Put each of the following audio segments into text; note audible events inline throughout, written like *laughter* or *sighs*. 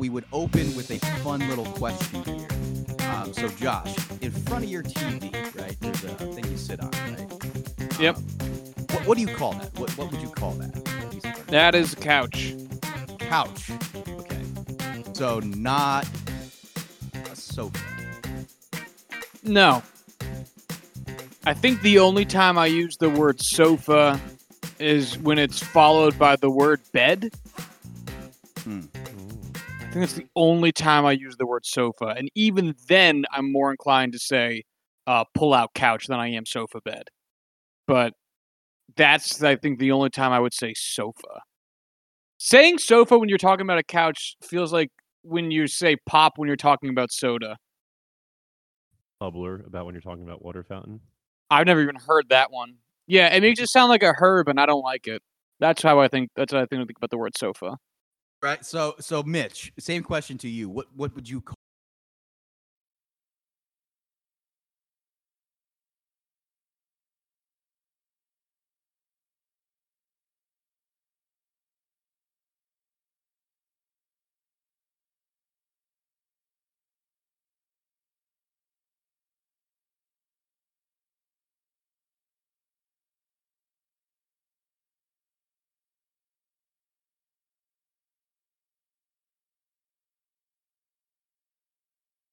we would open with a fun little question here. Um, so, Josh, in front of your TV, right, there's a thing you sit on, right? Yep. Um, what, what do you call that? What, what would you call that? piece of furniture? that is a couch. Couch. Okay. So, not a sofa. No. I think the only time I use the word sofa is when it's followed by the word bed. I think that's the only time I use the word sofa. And even then, I'm more inclined to say uh, pull out couch than I am sofa bed. But that's, I think, the only time I would say sofa. Saying sofa when you're talking about a couch feels like when you say pop when you're talking about soda. bubbler about when you're talking about water fountain. I've never even heard that one. Yeah, it makes it sound like a herb, and I don't like it. That's how I think. That's what I think about the word sofa. Right. So, so Mitch, same question to you. What what would you call?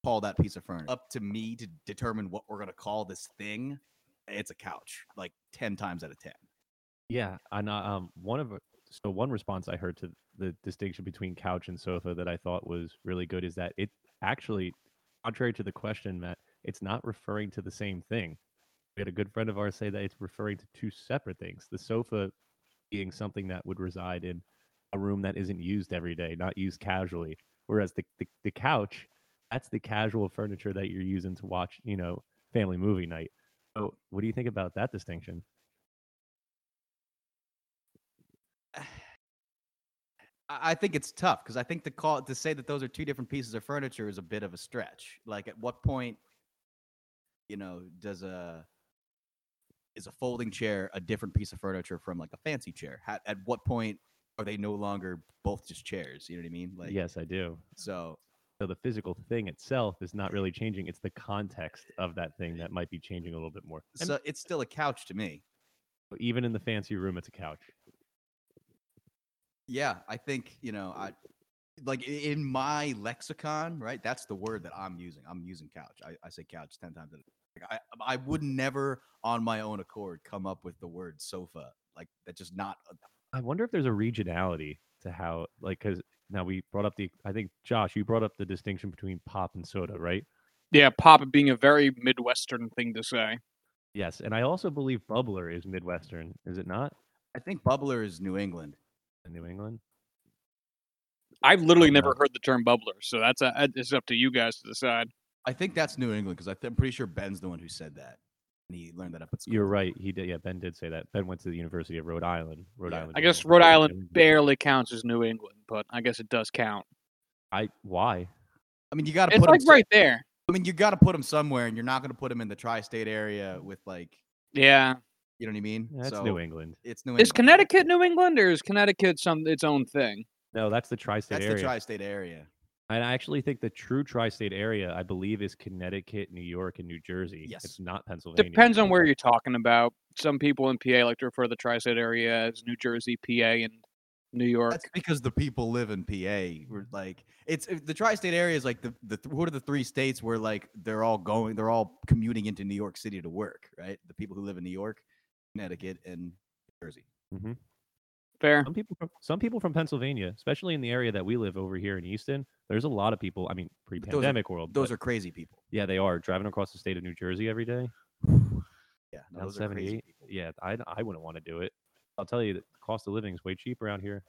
Call that piece of furniture. Up to me to determine what we're gonna call this thing. It's a couch, like ten times out of ten. Yeah, and uh, um, one of so one response I heard to the distinction between couch and sofa that I thought was really good is that it actually, contrary to the question, Matt, it's not referring to the same thing. We had a good friend of ours say that it's referring to two separate things. The sofa being something that would reside in a room that isn't used every day, not used casually, whereas the the, the couch, that's the casual furniture that you're using to watch, you know, family movie night. So, what do you think about that distinction? I think it's tough because I think to call to say that those are two different pieces of furniture is a bit of a stretch. Like, at what point, you know, does a is a folding chair a different piece of furniture from like a fancy chair? At what point are they no longer both just chairs? You know what I mean? Like, yes, I do. So So the physical thing itself is not really changing. It's the context of that thing that might be changing a little bit more. And so it's still a couch to me. even in the fancy room, it's a couch. Yeah, I think you know, I like i- in my lexicon, right? That's the word that I'm using. I'm using couch. I, I say couch ten times. A, like, I I would never, on my own accord, come up with the word sofa. Like that's just not. A, I wonder if there's a regionality to how, like, because now we brought up the, I think, Josh, you brought up the distinction between pop and soda, right? Yeah, pop being a very Midwestern thing to say. Yes. And I also believe bubbler is Midwestern, is it not? I think bubbler is New England. New England? I've literally never know. heard the term bubbler, so that's a, it's up to you guys to decide. I think that's New England because I'm pretty sure Ben's the one who said that. And he learned that up at school. You're right. He did. Yeah, Ben did say that. Ben went to the University of Rhode Island. Rhode Yeah. Island. I guess Rhode New Island barely counts as New England, but I guess it does count. I why? I mean, you got to It's put like so- right there. I mean, you got to put them somewhere, and you're not going to put them in the tri-state area with like, Yeah. you know what I mean? That's So, New England. It's New England. Is Connecticut New England or is Connecticut some its own thing? No, that's the tri-state That's area. the tri-state area. I actually think the true tri-state area, I believe, is Connecticut, New York, and New Jersey. Yes. It's not Pennsylvania. Depends on where you're talking about. Some people in PA like to refer to the tri-state area as New Jersey, PA, and New York. That's because the people live in PA. We're like, it's uh, the tri-state area is like the the what are the three states where like they're all going, they're all commuting into New York City to work, right? The people who live in New York, Connecticut, and New Jersey. Fair. Some people, from, some people from Pennsylvania, especially in the area that we live over here in Easton, there's a lot of people. I mean, pre-pandemic world. Those but are crazy people. yeah, they are driving across the state of New Jersey every day. Yeah, no, Now those are crazy 78. Yeah, I, I wouldn't want to do it. I'll tell you, the cost of living is way cheaper out here.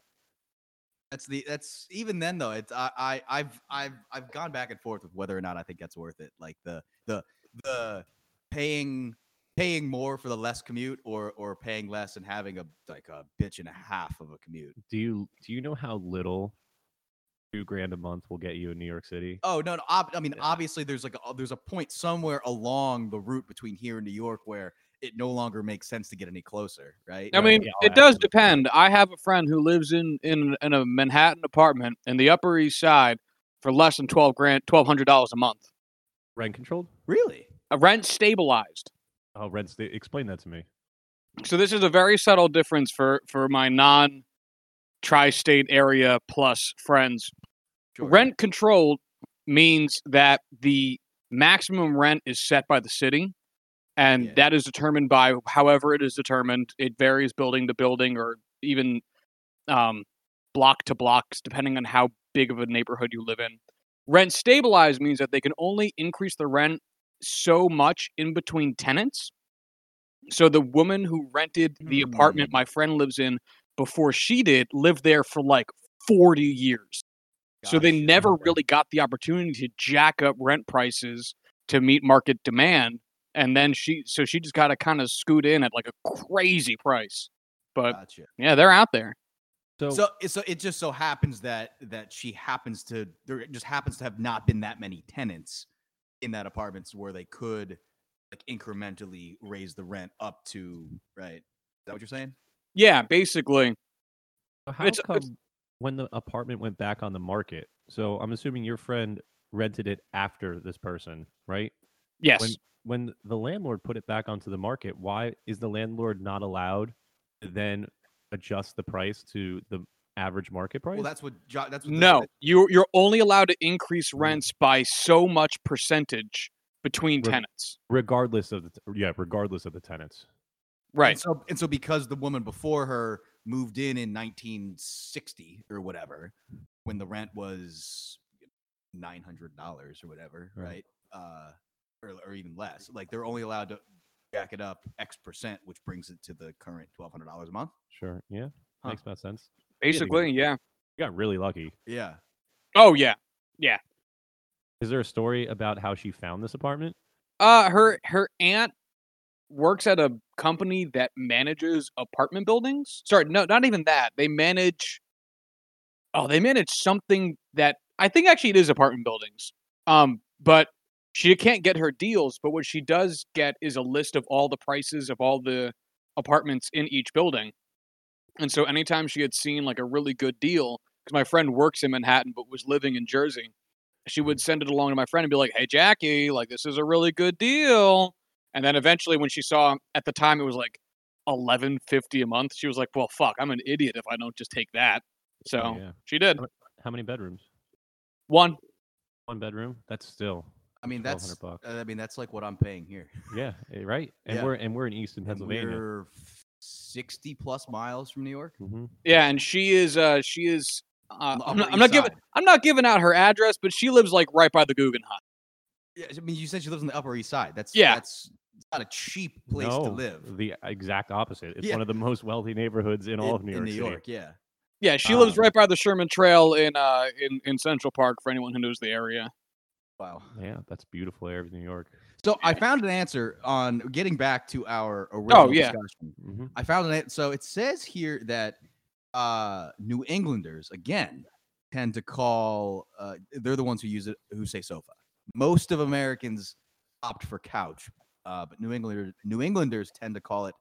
That's the that's even then though. It's I, I I've I've I've gone back and forth with whether or not I think that's worth it. Like the the the paying paying more for the less commute or or paying less and having a like a bitch and a half of a commute. Do you do you know how little two grand a month will get you in New York City? Oh no, no ob- I mean Yeah. obviously there's like a, there's a point somewhere along the route between here and New York where it no longer makes sense to get any closer, right? I mean, yeah, oh, it does depend. I have a friend who lives in in in a Manhattan apartment in the Upper East Side for less than twelve grand, twelve hundred dollars a month. Rent controlled? really? A rent stabilized. Oh, rent. Sta- explain that to me. So this is a very subtle difference for for my non tri-state area plus friends. Sure. Rent controlled means that the maximum rent is set by the city and Yeah. that is determined by however it is determined. It varies building to building or even um, block to blocks depending on how big of a neighborhood you live in. Rent stabilized means that they can only increase the rent so much in between tenants. So the woman who rented the apartment Hmm. my friend lives in before she did lived there for like 40 years. So they never Okay. really got the opportunity to jack up rent prices to meet market demand. And then she, so she just got to kind of scoot in at like a crazy price. But Gotcha. yeah, they're out there. So, So, so it just so happens that that she happens to there just happens to have not been that many tenants in that apartment where they could like incrementally raise the rent up to right. Is that what you're saying? Yeah, basically. how it's- come it's- when the apartment went back on the market? So I'm assuming your friend rented it after this person, right? Yes. When when the landlord put it back onto the market, why is the landlord not allowed to then adjust the price to the average market price? Well, that's what jo- that's what this- no, you you're only allowed to increase Mm. rents by so much percentage between Reg- tenants. regardless of the t- yeah, regardless of the tenants. Right. And so and so because the woman before her moved in in 1960 or whatever, when the rent was nine hundred dollars or whatever, Right. right? Uh, or, or even less. Like they're only allowed to jack it up X percent, which brings it to the current twelve hundred dollars a month. Sure, yeah, Huh. makes about sense. Basically, yeah. You got really lucky. Yeah. Oh yeah. Yeah. Is there a story about how she found this apartment? Uh her her aunt works at a company that manages apartment buildings. Sorry, no, not even that. They manage Oh, they manage something that I think actually it is apartment buildings. Um, but she can't get her deals, but what she does get is a list of all the prices of all the apartments in each building. And so anytime she had seen like a really good deal, because my friend works in Manhattan but was living in Jersey, she would send it along to my friend and be like, "Hey Jackie, like this is a really good deal." And then eventually, when she saw at the time it was like eleven fifty a month, she was like, "Well, fuck, I'm an idiot if I don't just take that." So Oh, yeah. she did How many bedrooms? one. One bedroom. That's still I mean that's bucks. uh, I mean that's like what I'm paying here. yeah, eh, right. And Yeah. we're and we're in Easton, And Pennsylvania. We're 60 plus miles from New York. hmm Yeah, and she is uh she is uh, I'm, not, I'm not giving I'm not giving out her address, but she lives like right by the Guggenheim. Yeah, I mean you said she lives on the Upper East Side. That's Yeah. that's it's not a cheap place no, to live. The exact opposite. It's Yeah. one of the most wealthy neighborhoods in all in, of New in York New City. York, yeah. Yeah, she lives Um, right by the Sherman Trail in uh in, in Central Park for anyone who knows the area. Wow. Yeah, that's beautiful area of New York. So I found an answer on getting back to our original Oh, yeah. discussion. hmm I found an answer. So it says here that uh, New Englanders again tend to call. Uh, they're the ones who use it who say sofa. Most of Americans opt for couch, uh, but New Englanders New Englanders tend to call it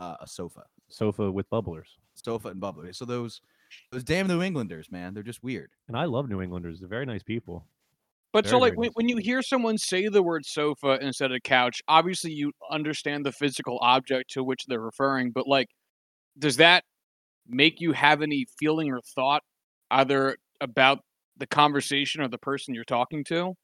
uh, a sofa, Sofa with bubblers. sofa and bubbler. So those those damn New Englanders, man, they're just weird. And I love New Englanders. They're very nice people. But so like when, when you hear someone say the word sofa instead of couch, obviously you understand the physical object to which they're referring, but like does that make you have any feeling or thought either about the conversation or the person you're talking to?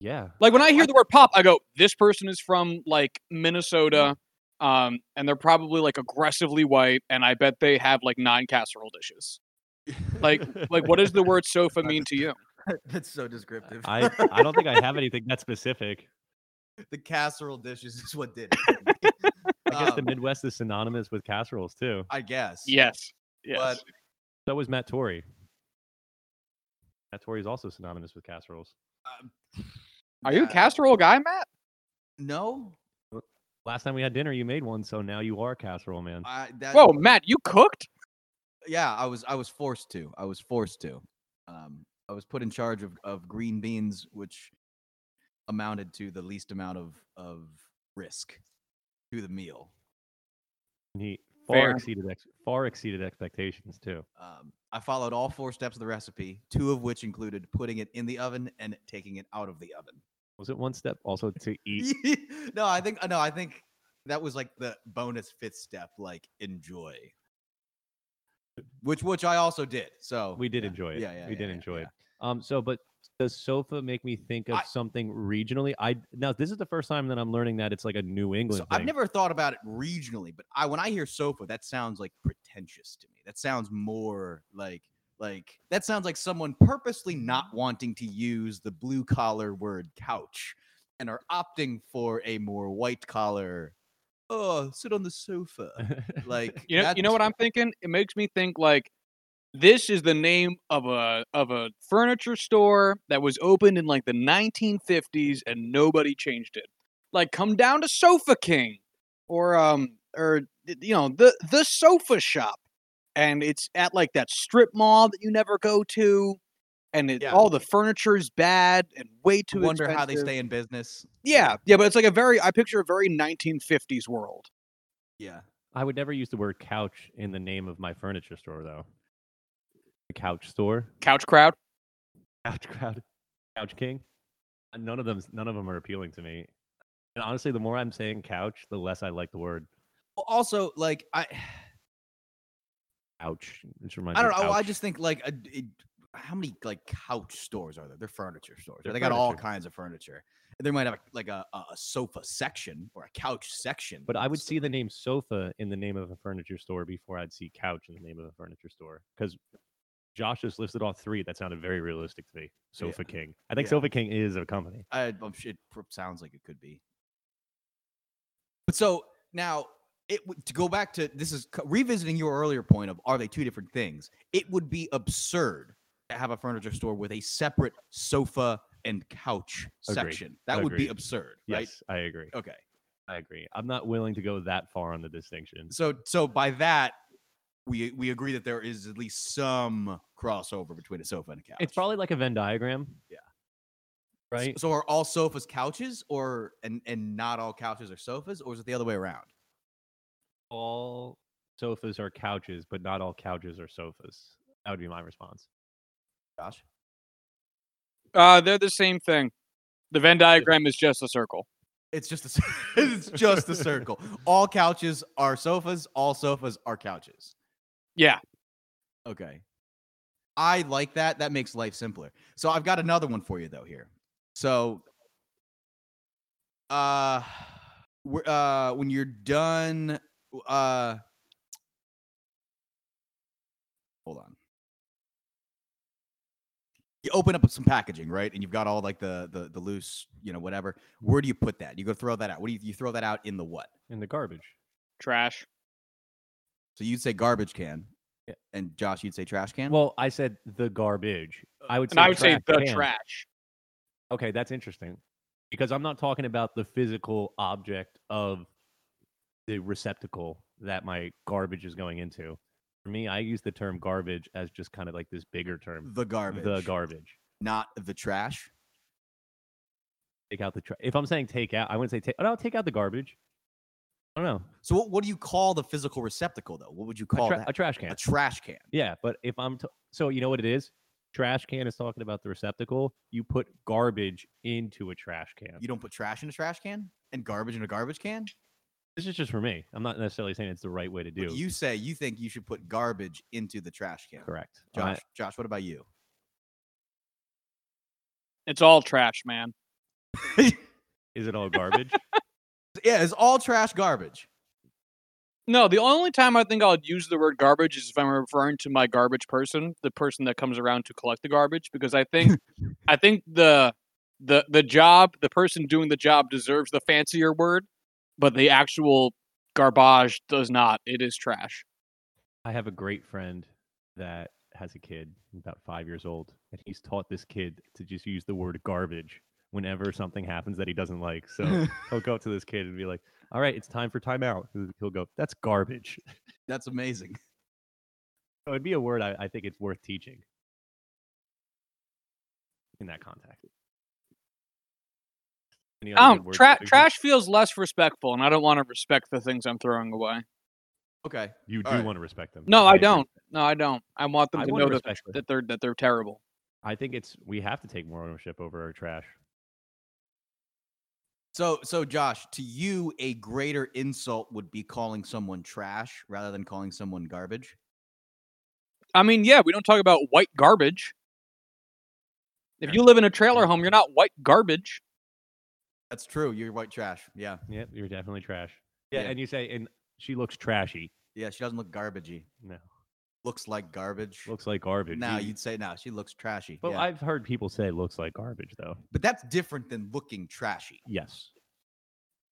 Yeah. Like when I hear the word pop, I go, this person is from like Minnesota, um, and they're probably like aggressively white, and I bet they have like nine casserole dishes. Like, like what does the word sofa mean to you? *laughs* That's so descriptive. I I don't think I have anything that specific. *laughs* the casserole dishes is what did it. *laughs* I guess the Um, Midwest is synonymous with casseroles too. I guess. Yes, yes. But So was Matt Torrey. Matt Torrey is also synonymous with casseroles. um, Are you a casserole guy, Matt? No. Last time we had dinner, you made one, so now you are a casserole man. I, that, Whoa, Matt, you cooked? Yeah, I was I was forced to. I was forced to. Um, I was put in charge of, of green beans, which amounted to the least amount of of risk to the meal. And he far Fair. exceeded ex- far exceeded expectations too. Um, I followed all four steps of the recipe, two of which included putting it in the oven and taking it out of the oven. Was it one step also to *laughs* eat? no, I think no, I think that was like the bonus fifth step, like enjoy. Which which I also did. So We did yeah, enjoy it. Yeah, yeah. we yeah, did yeah, enjoy it. Um, so but does sofa make me think of I- something regionally? I now this is the first time that I'm learning that it's like a New England So thing. I've never thought about it regionally, but I when I hear sofa, that sounds like pretentious to me. That sounds more like like that sounds like someone purposely not wanting to use the blue collar word couch and are opting for a more white collar. Oh, sit on the sofa. *laughs* Like You know, you know what I'm thinking? It makes me think like this is the name of a of a furniture store that was opened in like the 1950s and nobody changed it. Like come down to Sofa King or um or you know the the sofa shop and it's at like that strip mall that you never go to and it, Yeah. all the furniture is bad and way too wonder how they stay in business. Yeah, yeah, but it's like a very I picture a very 1950s world. Yeah. I would never use the word couch in the name of my furniture store though. The couch store, Couch crowd. couch crowd, couch king. None of them, none of them are appealing to me. And honestly, the more I'm saying couch, the less I like the word also, like I, *sighs* Ouch! It reminds I don't of know. I just think like a, it, how many like couch stores are there? They're furniture stores. They're they got all kinds of furniture. And they might have a, like a, a sofa section or a couch section. But I would see the name sofa in the name of a furniture store before I'd see couch in the name of a furniture store. Because Josh just listed all three that sounded very realistic to me. Sofa King. I think Yeah. Sofa King is a company. I, it sounds like it could be. But so now, it to go back to this is revisiting your earlier point of are they two different things? It would be absurd have a furniture store with a separate sofa and couch Agreed. section. That would be Agreed. absurd, right? Yes, I agree. Okay. I agree. I'm not willing to go that far on the distinction. So so by that we we agree that there is at least some crossover between a sofa and a couch. It's probably like a Venn diagram. Yeah. Right? S- So are all sofas couches or and and not all couches are sofas or is it the other way around? all sofas are couches, but not all couches are sofas. That would be my response. Josh? Uh, they're the same thing. The Venn diagram is just a circle. It's just a *laughs* it's just a circle. All couches are sofas, all sofas are couches. Yeah. Okay. I like that. That makes life simpler. So I've got another one for you though here. So uh uh when you're done uh hold on. You open up some packaging, right? And you've got all like the the the loose, you know, whatever. Where do you put that? You go throw that out. What do you you throw that out in the what? In the garbage. Trash. So you'd say garbage can. Yeah. And Josh, you'd say trash can? Well, I said the garbage. I would say And I would say the can. trash. Okay, that's interesting. Because I'm not talking about the physical object of the receptacle that my garbage is going into. For me, I use the term garbage as just kind of like this bigger term. the garbage. The garbage. not the trash. Take out the trash. If I'm saying take out, I wouldn't say take. Oh, no, take out the garbage. I don't know. So what, what do you call the physical receptacle though? What would you A, call tra- that? a trash can. A trash can. Yeah, but if I'm t- so you know what it is? Trash can is talking about the receptacle. You put garbage into a trash can. You don't put trash in a trash can and garbage in a garbage can. This is just for me. I'm not necessarily saying it's the right way to do. But you say you think you should put garbage into the trash can. correct. I- Josh, Josh, what about you? It's all trash, man. *laughs* is it all garbage? *laughs* yeah, it's all trash garbage. No, the only time I think I'll use the word garbage is if I'm referring to my garbage person, the person that comes around to collect the garbage, because I think *laughs* I think the the the job, the person doing the job deserves the fancier word, but the actual garbage does not. It is trash. I have a great friend that has a kid about five years old, and he's taught this kid to just use the word garbage whenever something happens that he doesn't like. So *laughs* he'll go up to this kid and be like, "All right, it's time for timeout." He'll- He'll go, "That's garbage." *laughs* That's amazing. So it'd be a word I, I think it's worth teaching in that context. Any other Um, good words tra- trash feels less respectful, and I don't want to respect the things I'm throwing away. Okay. You do All right. want to respect them. No, I agree. don't. No, I don't. I want them I to wanna know that, respect them. that they're that they're terrible. I think it's we have to take more ownership over our trash. So, so Josh, to you, a greater insult would be calling someone trash rather than calling someone garbage. I mean, yeah, we don't talk about white garbage. If you live in a trailer home, you're not white garbage. That's true. You're white trash. Yeah, Yep, you're definitely trash. Yeah, Yeah. and you say, and she looks trashy. yeah. She doesn't look garbagey. No, Looks like garbage. looks like garbage. Now You- you'd say no. She looks trashy. but yeah. I've heard people say looks like garbage, though. but that's different than looking trashy. Yes,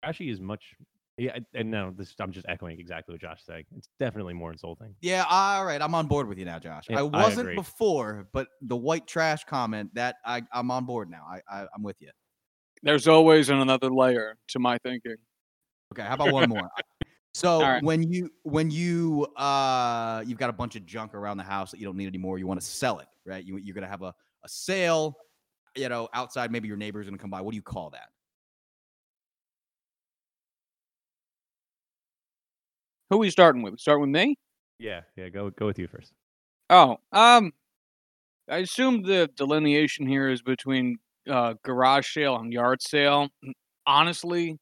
trashy is much. Yeah, and- and no, this I'm just echoing exactly what Josh said. It's definitely more insulting. Yeah. All right. I'm on board with you now, Josh. Yeah, I I wasn't agree. before, but the white trash comment that I I'm on board now. I, I I'm with you. There's always another layer to my thinking. Okay, how about one more? *laughs* So right. when you when you uh you've got a bunch of junk around the house that you don't need anymore, you want to sell it, right? You you're gonna have a, a sale, you know, outside, maybe your neighbor's gonna come by. What do you call that? Who are we starting with? Start with me. Yeah, yeah. Go go with you first. Oh, um, I assume the delineation here is between uh, garage sale and yard sale. Honestly,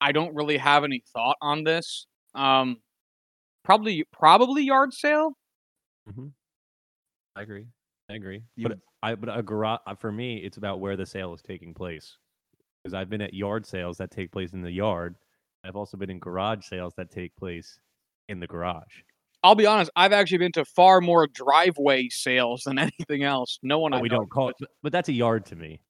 I don't really have any thought on this. Um, probably probably yard sale. hmm I agree. I agree. You but I but a garage for me, it's about where the sale is taking place. Because I've been at yard sales that take place in the yard. I've also been in garage sales that take place in the garage. I'll be honest. I've actually been to far more driveway sales than *laughs* anything else. No one. I we don't call it, but that's a yard to me.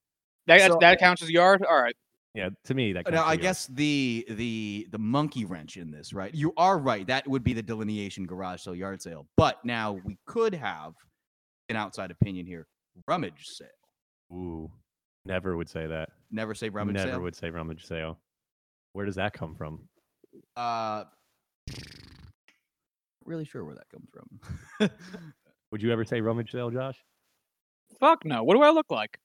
That. So- that counts as yard. All right. Yeah, to me that. Now counts I as a yard. guess the the the monkey wrench in this, right? You are right. That would be the delineation garage sale, yard sale. But now we could have an outside opinion here. Rummage sale. Ooh, never would say that. Never say rummage sale. never sale. would say rummage sale. Where does that come from? Uh really sure where that comes from. *laughs* Would you ever say rummage sale, Josh? Fuck no. What do I look like?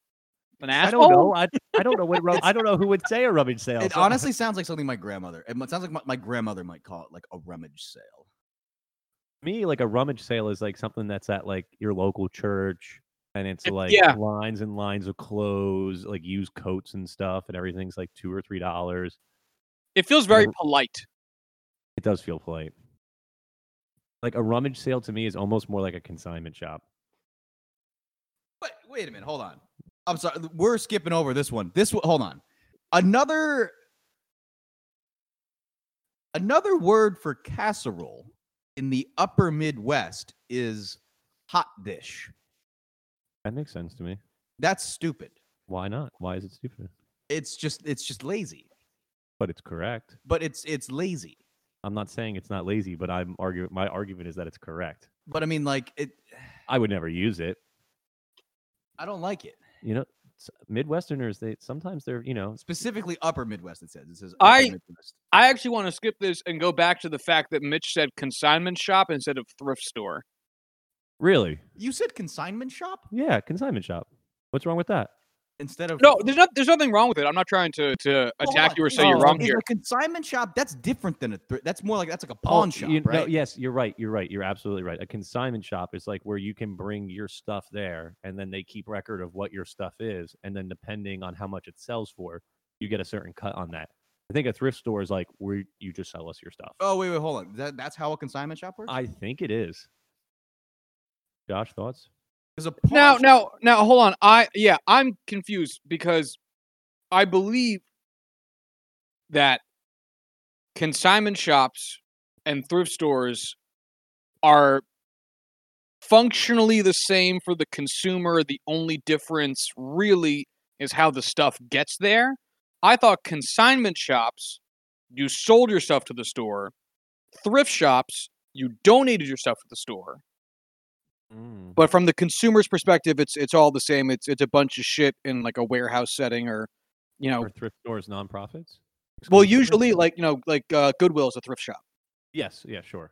An I don't know. I, I don't know what rum- I don't know who would say a rummage sale. It so- honestly sounds like something my grandmother. It sounds like my, my grandmother might call it like a rummage sale. me like a rummage sale is like something that's at like your local church and it's like yeah. lines and lines of clothes like used coats and stuff and everything's like two or three dollars It feels very r- polite. it does feel polite like a rummage sale to me is almost more like a consignment shop Wait, wait a minute. Hold on. I'm sorry. We're skipping over this one. This. Hold on. Another. Another word for casserole in the upper Midwest is hot dish. that makes sense to me That's stupid. why not why is it stupid It's just it's just lazy. but it's correct But it's it's lazy. i'm not saying it's not lazy but i'm arguing my argument is that it's correct But I mean, like it. i would never use it I don't like it. You know midwesterners they sometimes they're you know Specifically, upper Midwest. It says it says. I- Midwest. I actually want to skip this and go back to the fact that Mitch said consignment shop instead of thrift store. really You said consignment shop yeah consignment shop what's wrong with that instead of No, there's not. There's nothing wrong with it. I'm not trying to to Well, attack you or Is say you're wrong here. A consignment shop that's different than a. Thr- that's more like that's like a Oh, pawn shop, you- no, right? yes, you're right. You're right. You're absolutely right. A consignment shop is like where you can bring your stuff there, and then they keep record of what your stuff is, and then depending on how much it sells for, you get a certain cut on that. I think a thrift store is like where you just sell us your stuff. Oh wait, wait, hold on. That, that's how a consignment shop works. I think it is. Josh, thoughts? Because a Now, now, now, hold on. I yeah, I'm confused because I believe that consignment shops and thrift stores are functionally the same for the consumer. The only difference really is how the stuff gets there. I thought consignment shops, you sold your stuff to the store. Thrift shops, you donated your stuff to the store. But from the consumer's perspective, it's it's all the same. It's it's a bunch of shit in like a warehouse setting, or you know, Are thrift stores nonprofits? well, usually like you know, like uh, Goodwill is a thrift shop. Yes. Yeah. Sure.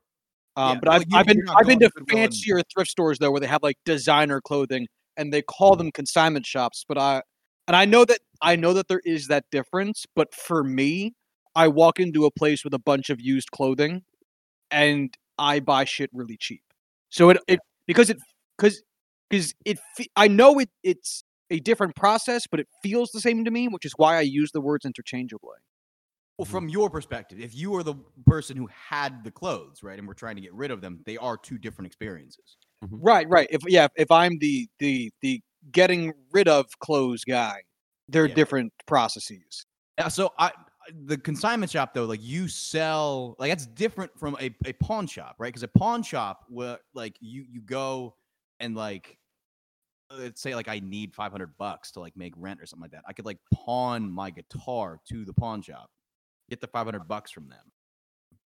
Um, Yeah, but well, I've, you- I've been I've been to Goodwill and- fancier thrift stores though, where they have like designer clothing, and they call them consignment shops. But I And I know that I know that there is that difference, but for me, I walk into a place with a bunch of used clothing and I buy shit really cheap. So it it because it cuz cuz it I know it it's a different process, but it feels the same to me, which is why I use the words interchangeably. Well, from mm-hmm. your perspective, if you are the person who had the clothes, right, and we're trying to get rid of them, they are two different experiences. Mm-hmm. Right, right. If yeah, if I'm the the the getting rid of clothes guy, they're Yeah. different processes. Yeah, so I the consignment shop though, like you sell like that's different from a, a pawn shop, right? Because a pawn shop where like you you go and like let's say like I need 500 bucks to like make rent or something like that. I could like pawn my guitar to the pawn shop, get the 500 bucks from them.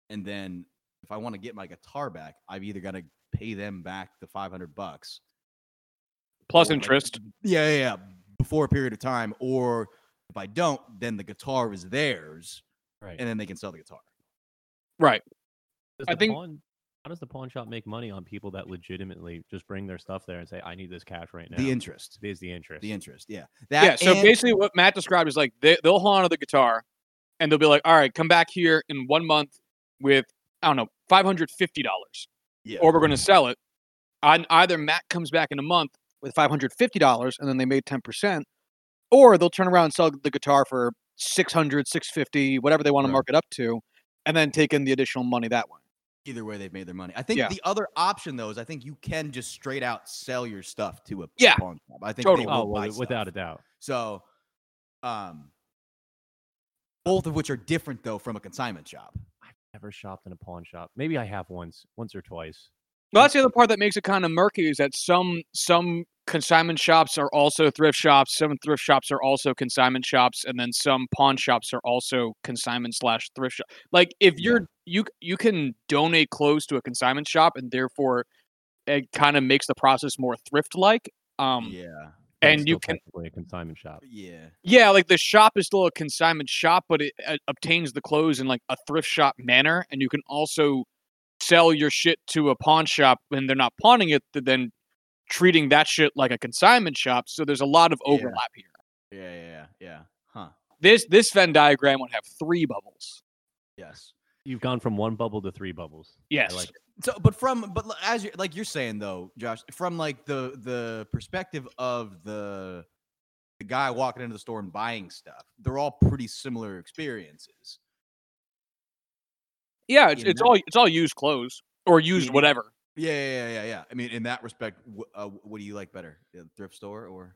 And then if I want to get my guitar back, I've either got to pay them back the 500 bucks Plus or, like, interest. yeah, yeah, yeah, before a period of time, or if I don't, then the guitar is theirs, Right. and then they can sell the guitar. Right. Does I think- pawn, how does the pawn shop make money on people that legitimately just bring their stuff there and say, "I need this cash right now"? The interest, is the interest. the interest, yeah, yeah. So and- basically, what Matt described is like they, they'll hold on to the guitar, and they'll be like, "All right, come back here in one month with I don't know five hundred fifty dollars, yeah, or we're going to sell it." On either Matt comes back in a month with five hundred fifty dollars, and then they made ten percent, or they'll turn around and sell the guitar for 600 650 whatever they want to Right. mark it up to, and then take in the additional money that way. either way, they've made their money. I think Yeah. the other option though is I think you can just straight out sell your stuff to a Yeah, pawn shop. I think totally. they oh, will well, buy without stuff. a doubt. So, um, both of which are different though from a consignment shop. I've never shopped in a pawn shop. Maybe I have once, once or twice. Well, that's the other part that makes it kind of murky is that some some consignment shops are also thrift shops, some thrift shops are also consignment shops, and then some pawn shops are also consignment slash thrift shop. Like if you're you you can donate clothes to a consignment shop, and therefore it kind of makes the process more thrift like. Um, yeah, and you can technically a consignment shop. yeah, yeah, like the shop is still a consignment shop, but it uh, obtains the clothes in like a thrift shop manner, and you can also sell your shit to a pawn shop when they're not pawning it, then treating that shit like a consignment shop. So there's a lot of Yeah. overlap here. yeah, yeah, yeah, yeah. Huh? This this Venn diagram would have three bubbles. Yes. You've gone from one bubble to three bubbles. Yes. Like. So, but from but as you like you're saying though, Josh, from like the the perspective of the the guy walking into the store and buying stuff, they're all pretty similar experiences. Yeah, it's, it's that- all it's all used clothes or used mean, whatever. Yeah, yeah, yeah, yeah, yeah. I mean, in that respect, uh, what do you like better, the thrift store or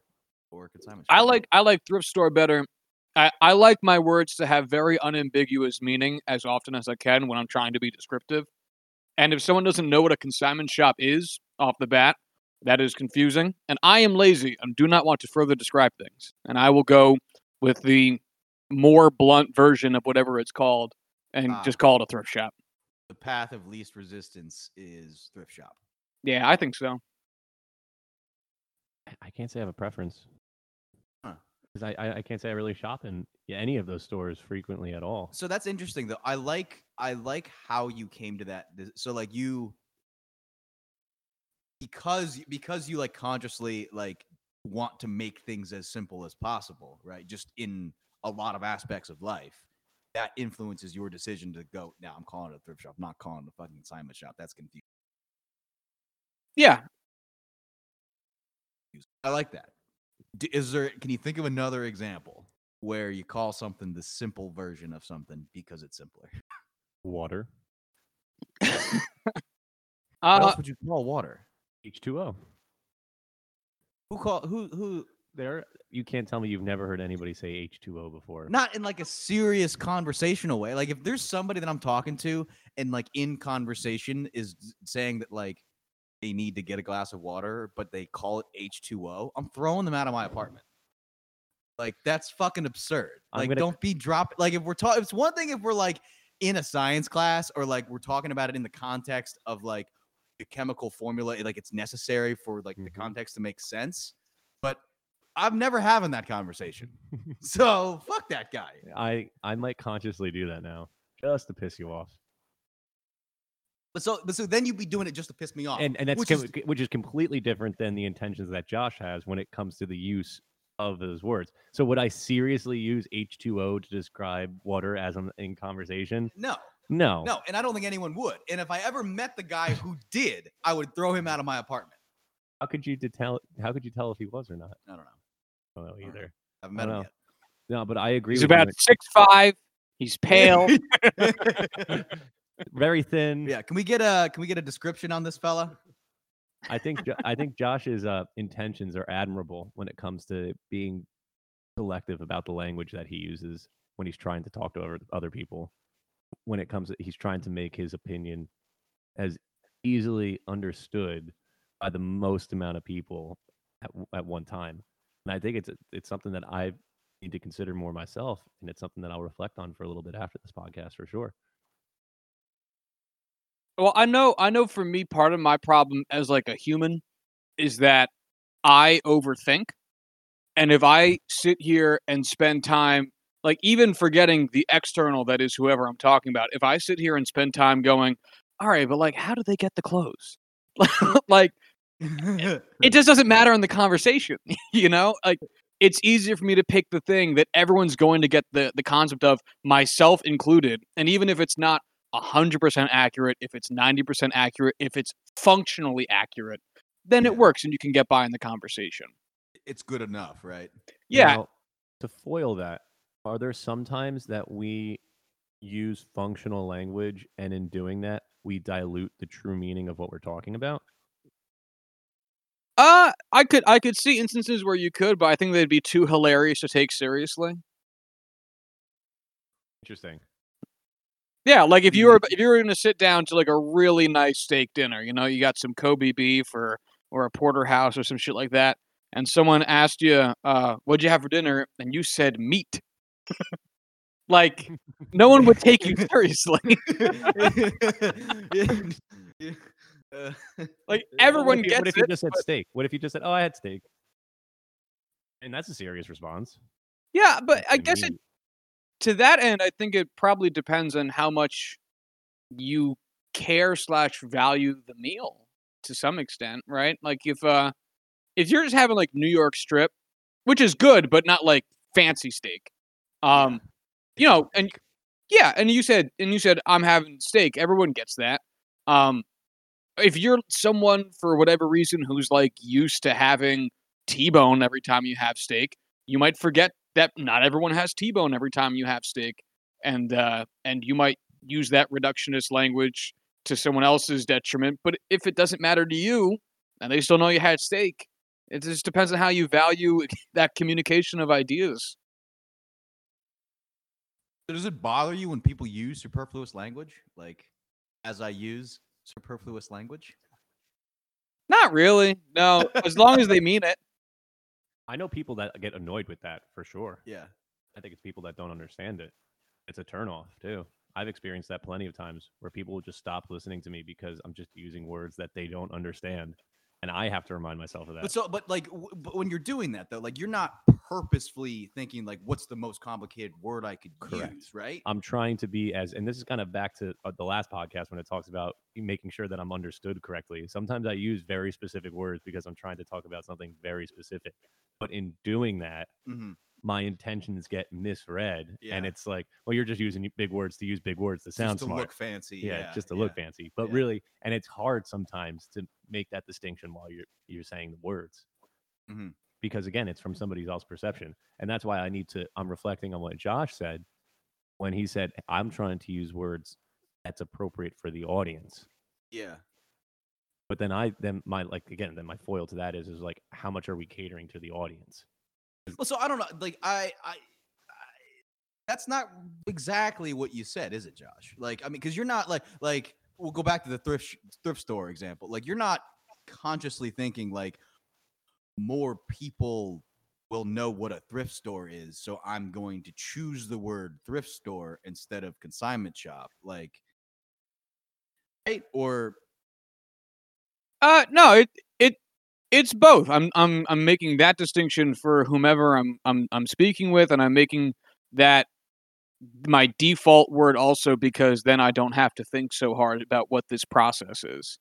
or consignment? I like I like thrift store better. I, I like my words to have very unambiguous meaning as often as I can when I'm trying to be descriptive. And if someone doesn't know what a consignment shop is off the bat, that is confusing. And I am lazy and do not want to further describe things. And I will go with the more blunt version of whatever it's called and Ah. just call it a thrift shop. the path of least resistance is thrift shop. Yeah, I think so. I- I can't say I have a preference. Huh. Because I, I, I can't say I really shop in any of those stores frequently at all. So that's interesting though. I like I like how you came to that. So like you because because you like consciously like want to make things as simple as possible, right? Just in a lot of aspects of life. That influences your decision to go, now I'm calling it a thrift shop, not calling it a fucking consignment shop. That's confusing. Yeah. I like that. Is there can you think of another example where you call something the simple version of something because it's simpler? Water, *laughs* What Uh, else would you call water? H2O. Who call who who There, you can't tell me you've never heard anybody say H2O before. not in like a serious conversational way. Like if there's somebody that I'm talking to and like in conversation is saying that like they need to get a glass of water, but they call it H2O, I'm throwing them out of my apartment. Like that's fucking absurd. Like gonna- don't be dropping like if we're talking it's one thing if we're like in a science class or like we're talking about it in the context of like the chemical formula, like it's necessary for like the Mhm. context to make sense. I'm never having that conversation. So fuck that guy. I I might consciously do that now, just to piss you off. But so, but so then you'd be doing it just to piss me off. And and that's which com- is- which is completely different than the intentions that Josh has when it comes to the use of those words. So would I seriously use H2O to describe water as I'm in conversation? No, No. no, and I don't think anyone would. And if I ever met the guy who did, I would throw him out of my apartment. How could you tell how could you tell if he was or not? I don't know. I don't know either. I haven't met him know. yet. No, but I agree He's with about six five. He's pale. *laughs* very thin. yeah, can we get a can we get a description on this fella? I think Jo- I think Josh's uh, intentions are admirable when it comes to being selective about the language that he uses when he's trying to talk to other, other people. When it comes, to, he's trying to make his opinion as easily understood by the most amount of people at, at one time. And I think it's it's something that I need to consider more myself, and it's something that I'll reflect on for a little bit after this podcast for sure. Well, I know I know for me part of my problem as like a human is that I overthink. And if I mm. sit here and spend time like even forgetting the external that is whoever I'm talking about, if I sit here and spend time going, all right, but like how do they get the clothes? *laughs* like *laughs* it just doesn't matter in the conversation, *laughs* you know? Like it's easier for me to pick the thing that everyone's going to get the the concept of myself included. And even if it's not 100% accurate, if it's 90% accurate, if it's functionally accurate, then Yeah. it works and you can get by in the conversation. it's good enough, right? Yeah. Now, to foil that, are there sometimes that we use functional language and in doing that we dilute the true meaning of what we're talking about? Uh I could I could see instances where you could, but I think they'd be too hilarious to take seriously. Interesting. Yeah, like if you were if you were going to sit down to like a really nice steak dinner, you know, you got some Kobe beef or or a porterhouse or some shit like that, and someone asked you, uh, "What'd you have for dinner?" and you said meat. like no one would take you *laughs* seriously. *laughs* Uh, *laughs* like What everyone if you- gets What if it. you just said steak? What if you just said, "Oh, I had steak," and that's a serious response. Yeah, but I I guess it, to that end, I think it probably depends on how much you care slash value the meal to some extent, right? Like if uh if you're just having like New York strip, which is good, but not like fancy steak. Um you know, and yeah, and you said and you said I'm having steak. Everyone gets that. Um if you're someone for whatever reason who's like used to having T-bone every time you have steak, you might forget that not everyone has T-bone every time you have steak, and uh, and you might use that reductionist language to someone else's detriment. But if it doesn't matter to you, and they still know you had steak, it just depends on how you value *laughs* that communication of ideas. Does it bother you when people use superfluous language? Like, as I use superfluous language? Not really, no. As long as they mean it. I know people that get annoyed with that for sure. Yeah. I think it's people that don't understand it. It's a turnoff too. I've experienced that plenty of times where people will just stop listening to me because I'm just using words that they don't understand, and I have to remind myself of that. But so, but like, w- but when you're doing that though, like, you're not purposefully thinking like, what's the most complicated word I could Correct. use, right? I'm trying to be as, and this is kind of back to uh, the last podcast when it talks about making sure that I'm understood correctly. Sometimes I use very specific words because I'm trying to talk about something very specific. But in doing that, hmm my intentions get misread, and it's like, well, you're just using big words to use big words to sound Just to smart. look fancy. yeah, Yeah. just to yeah. look fancy. But yeah. really, and it's hard sometimes to make that distinction while you're you're saying the words, Mhm. because again, it's from somebody else's perception, and that's why I need to. I'm reflecting on what Josh said when he said, "I'm trying to use words that's appropriate for the audience." Yeah. But then I then my like again then my foil to that is is like how much are we catering to the audience? Well, so I don't know. Like, I, I, I that's not exactly what you said, is it, Josh? Like, I mean, because you're not like, like, we'll go back to the thrift thrift store example. Like, you're not consciously thinking like more people will know what a thrift store is, so I'm going to choose the word thrift store instead of consignment shop. Like, right? Or Uh, no, it it it's both. I'm I'm I'm making that distinction for whomever I'm I'm I'm speaking with, and I'm making that my default word also because then I don't have to think so hard about what this process is.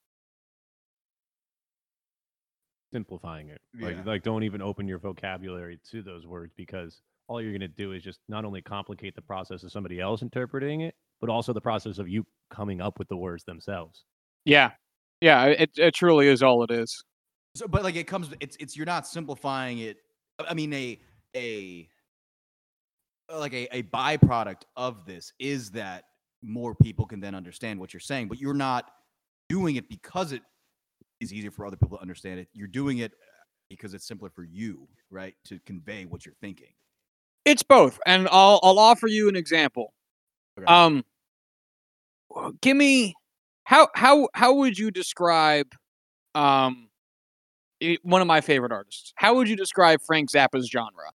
simplifying it. Like Yeah. like don't even open your vocabulary to those words because all you're going to do is just not only complicate the process of somebody else interpreting it, but also the process of you coming up with the words themselves. Yeah, yeah. It it truly is all it is. So, but like it comes, it's it's you're not simplifying it. I mean, a a like a, a byproduct of this is that more people can then understand what you're saying, but you're not doing it because it is easier for other people to understand it. You're doing it because it's simpler for you, right, to convey what you're thinking. It's both, and I'll I'll offer you an example. Okay. Um, give me how how how would you describe um one of my favorite artists? How would you describe Frank Zappa's genre?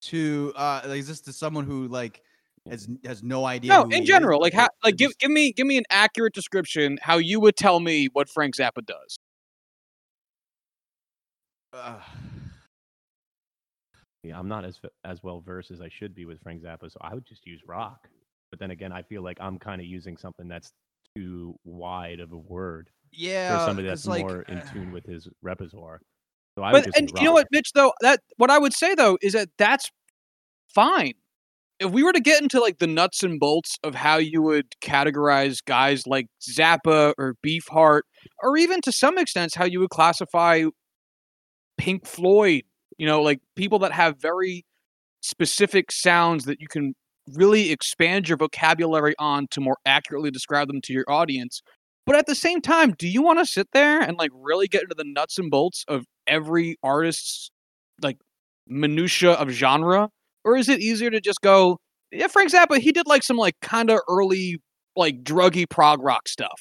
to uh, like, is this to someone who like has has no idea? No, who he in is, general, like how like give give me give me an accurate description how you would tell me what Frank Zappa does. uh, Yeah, I'm not as as well versed as I should be with Frank Zappa, so I would just use rock. But then again, I feel like I'm kind of using something that's too wide of a word yeah, for somebody that's like, more in tune with his repertoire. So I But and you know what, Mitch? Though that what I would say though is that that's fine. If we were to get into like the nuts and bolts of how you would categorize guys like Zappa or Beefheart, or even to some extent how you would classify Pink Floyd, you know, like people that have very specific sounds that you can really expand your vocabulary on to more accurately describe them to your audience. But at the same time, do you want to sit there and like really get into the nuts and bolts of every artist's like minutia of genre? Or is it easier to just go, yeah, Frank Zappa, he did like some like kind of early like druggy prog rock stuff.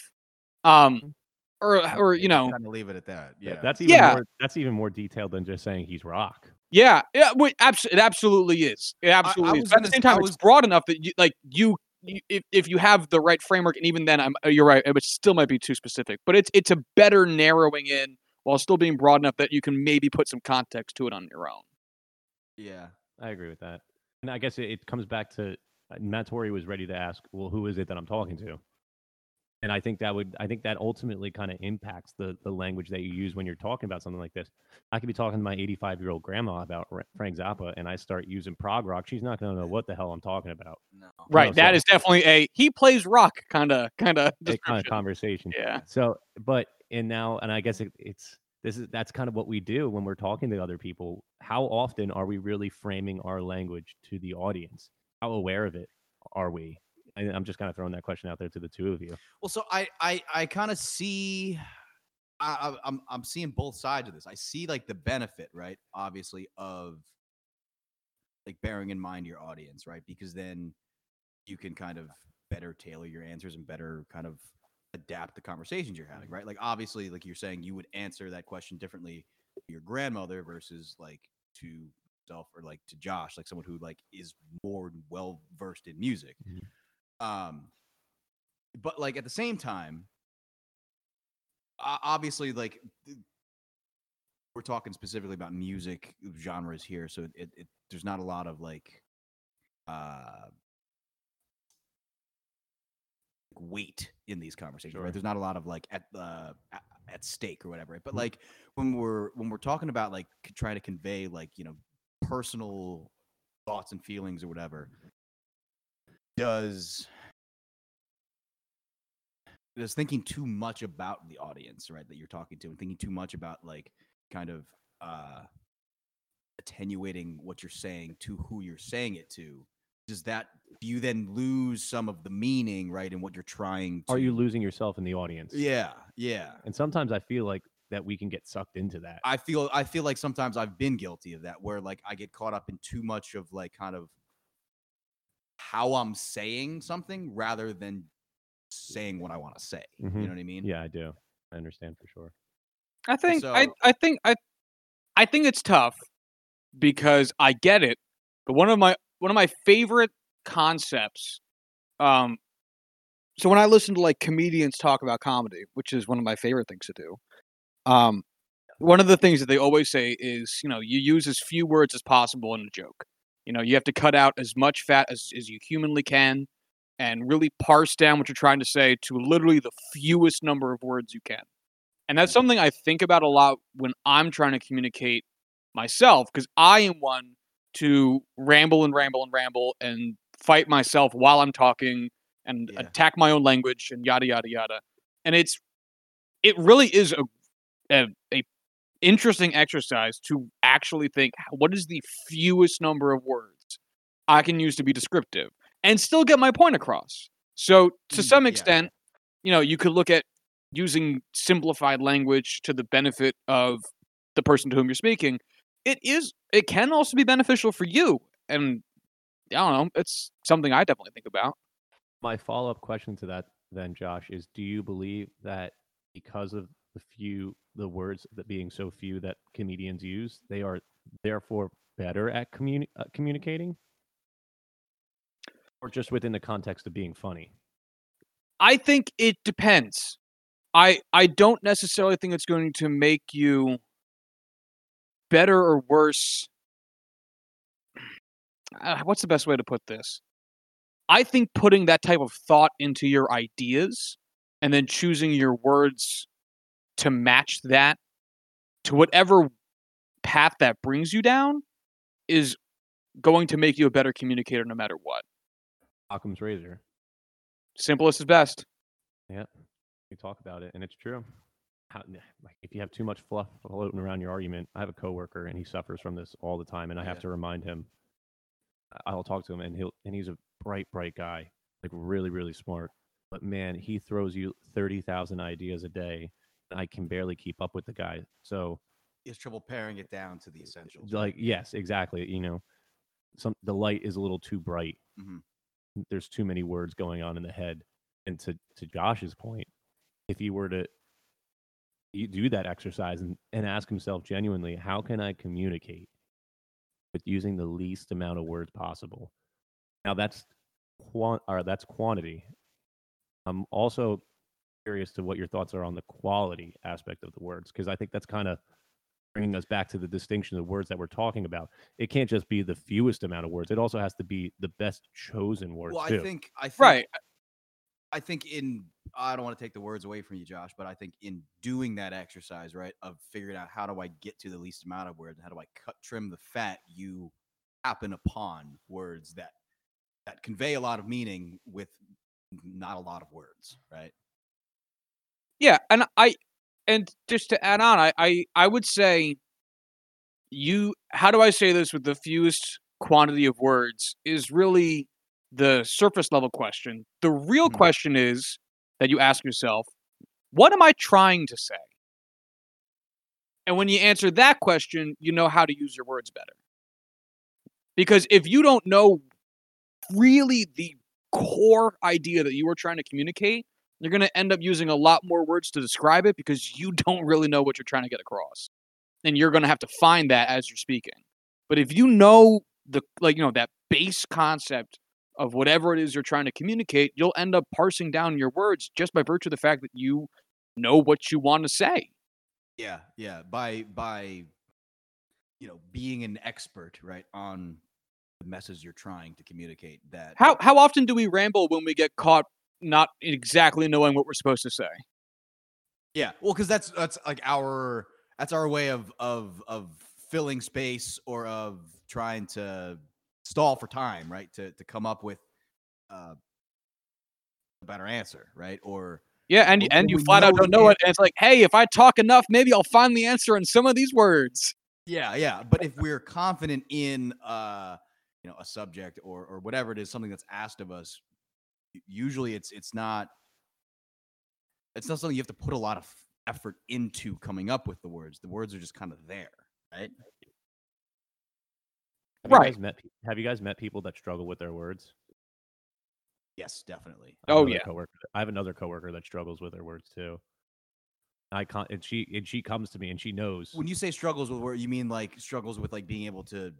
Um or or you know, kind of leave it at that. Yeah, Yeah, that's even Yeah. more that's even more detailed than just saying he's rock. Yeah, yeah, wait, abs- it absolutely is. It absolutely is. But at the same s- I time, was- it's broad enough that you like you, you if, if you have the right framework, and even then, I'm uh, you're right. It still might be too specific, but it's it's a better narrowing in while still being broad enough that you can maybe put some context to it on your own. yeah. I agree with that. And I guess it, it comes back to uh, Matt Torrey was ready to ask, well, who is it that I'm talking to? And I think that would I think that ultimately kind of impacts the the language that you use when you're talking about something like this. I could be talking to my 85 year old grandma about Frank Zappa, and I start using prog rock. She's not going to know what the hell I'm talking about. No. Right, that so- is definitely a he plays rock kind of kind of kind of conversation. Yeah, So, but and now, and I guess it, it's this is that's kind of what we do when we're talking to other people. How often are we really framing our language to the audience? How aware of it are we? I, I'm just kind of throwing that question out there to the two of you. Well, so I I I kind of see. I, I'm I'm seeing both sides of this. I see like the benefit, right? Obviously, of like bearing in mind your audience, right? Because then you can kind of better tailor your answers and better kind of adapt the conversations you're having, right? Like obviously, like you're saying, you would answer that question differently to your grandmother versus like to self or like to Josh, like someone who like is more well versed in music. Mhm. Um, but like at the same time, obviously, like we're talking specifically about music genres here, so it, it there's not a lot of like uh weight in these conversations Sure. right there's not a lot of like at uh at, stake or whatever right? but Mhm. like when we're when we're talking about like trying to convey like you know personal thoughts and feelings or whatever does does thinking too much about the audience right that you're talking to and thinking too much about like kind of uh attenuating what you're saying to who you're saying it to does that do you then lose some of the meaning right in what you're trying to Are you losing yourself in the audience? yeah yeah And sometimes I feel like that we can get sucked into that. I feel I feel like sometimes I've been guilty of that where like I get caught up in too much of like kind of how I'm saying something rather than saying what I want to say. Mhm. You know what I mean? yeah, I do. I understand for sure. I think I So- I think I I think it's tough because I get it, but one of my one of my favorite concepts um so when I listen to like comedians talk about comedy, which is one of my favorite things to do, um one of the things that they always say is, you know, you use as few words as possible in a joke. You know, you have to cut out as much fat as, as you humanly can. and really parse down what you're trying to say to literally the fewest number of words you can. And that's mm-hmm. something I think about a lot when I'm trying to communicate myself because I am one to ramble and ramble and ramble and fight myself while I'm talking and Yeah. attack my own language and yada yada yada. And it's it really is a a, a interesting exercise to actually think what is the fewest number of words I can use to be descriptive and still get my point across. So to Mm, some yeah. extent, you know, you could look at using simplified language to the benefit of the person to whom you're speaking. It is it can also be beneficial for you. And I don't know, it's something I definitely think about. My follow up question to that, then, Josh, is: Do you believe that because of the few, the words that being so few that comedians use, they are therefore better at communi- uh, communicating, or just within the context of being funny? I think it depends. I I don't necessarily think it's going to make you better or worse. Uh, what's the best way to put this? I think putting that type of thought into your ideas and then choosing your words to match that to whatever path that brings you down is going to make you a better communicator no matter what. Occam's razor. Simplest is best. Yeah. We talk about it, and it's true. How, like if you have too much fluff floating around your argument, I have a coworker, and he suffers from this all the time, and I have to remind him. I'll talk to him, and he'll and he's a bright, bright guy, like really, really smart. But man, he throws you thirty thousand ideas a day, I can barely keep up with the guy. So, He has trouble paring it down to the essentials. like, yes, exactly. You know, some the light is a little too bright. Mhm. There's too many words going on in the head. And to to Josh's point, if he were to you do that exercise and, and ask himself genuinely, how can I communicate with using the least amount of words possible? Now that's quant or that's quantity. I'm also curious to what your thoughts are on the quality aspect of the words because I think that's kind of bringing us back to the distinction of words that we're talking about. It can't just be the fewest amount of words; it also has to be the best chosen words Well, too. I think I think Right. I think in I don't want to take the words away from you, Josh, but I think in doing that exercise, right, of figuring out how do I get to the least amount of words, how do I cut trim the fat, you happen upon words that that convey a lot of meaning with not a lot of words, right? Yeah, and I and just to add on, I I, I would say you how do I say this with the fewest quantity of words is really the surface level question. The real Mhm. question is that you ask yourself, what am I trying to say? And when you answer that question, you know how to use your words better. Because if you don't know really the core idea that you are trying to communicate, you're going to end up using a lot more words to describe it because you *laughs* don't really know what you're trying to get across. And you're going to have to find that as you're speaking. But if you know the like you know that base concept of whatever it is you're trying to communicate, you'll end up parsing down your words just by virtue of the fact that you know what you want to say. Yeah, yeah. By by you know, being an expert, right, on the message you're trying to communicate that How how often do we ramble when we get caught not exactly knowing what we're supposed to say? Yeah, well, because that's that's like our that's our way of of of filling space or of trying to stall for time, right? To to come up with uh, a better answer, right? Or Yeah, and you- and you flat out don't know it, and it's like, hey, if I talk enough, maybe I'll find the answer in some of these words. yeah, yeah. But if we're confident in uh, you know, a subject or or whatever it is, something that's asked of us, usually it's it's not it's not something you have to put a lot of effort into coming up with the words. The words are just kind of there, right? Have you Right. guys met? Have you guys met people that struggle with their words? Yes, definitely. Oh, yeah. Coworker, I have another coworker that struggles with her words too. I can't, and she and she comes to me and she knows. when you say struggles with word, you mean like struggles with like being able to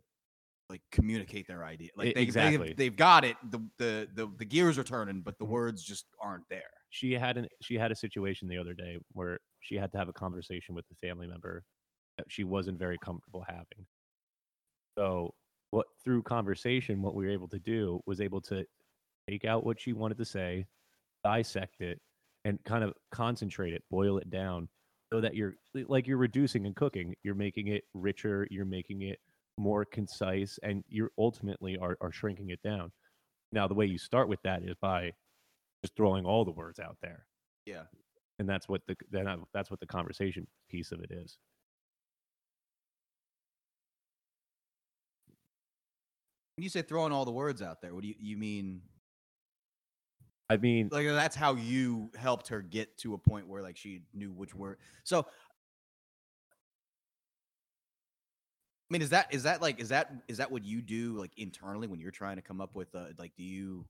like communicate their idea. Like they, exactly. they've, they've got it. The, the the the gears are turning, but the Mhm. words just aren't there. she had an she had a situation the other day where she had to have a conversation with a family member that she wasn't very comfortable having. So what through conversation, what we were able to do was able to take out what she wanted to say, dissect it, and kind of concentrate it, boil it down, so that you're like you're reducing and cooking. You're making it richer. You're making it more concise, and you're ultimately are, are shrinking it down. Now, the way you start with that is by just throwing all the words out there. Yeah. And that's what the then I- that's what the conversation piece of it is. When you say throwing all the words out there, what do you you mean? I mean, Like that's how you helped her get to a point where like she knew which word. So, I mean, is that is that like is that is that what you do like internally when you're trying to come up with uh like do you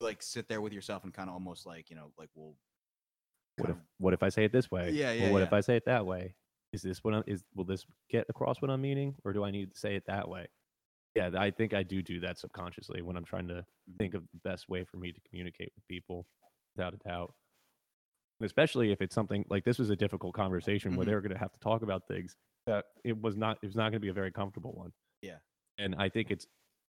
like sit there with yourself and kind of almost like you know like well what if what if I say it this way? Yeah, Well, yeah, what if. I say it that way? Is this what I'm, is will this get across what I'm meaning, or do I need to say it that way? Yeah, I think I do do that subconsciously when I'm trying to Mm-hmm. think of the best way for me to communicate with people, without a doubt. Especially if it's something like this was a difficult conversation where Mhm. they were going to have to talk about things that it was not. It was not going to be a very comfortable one. Yeah. And I think it's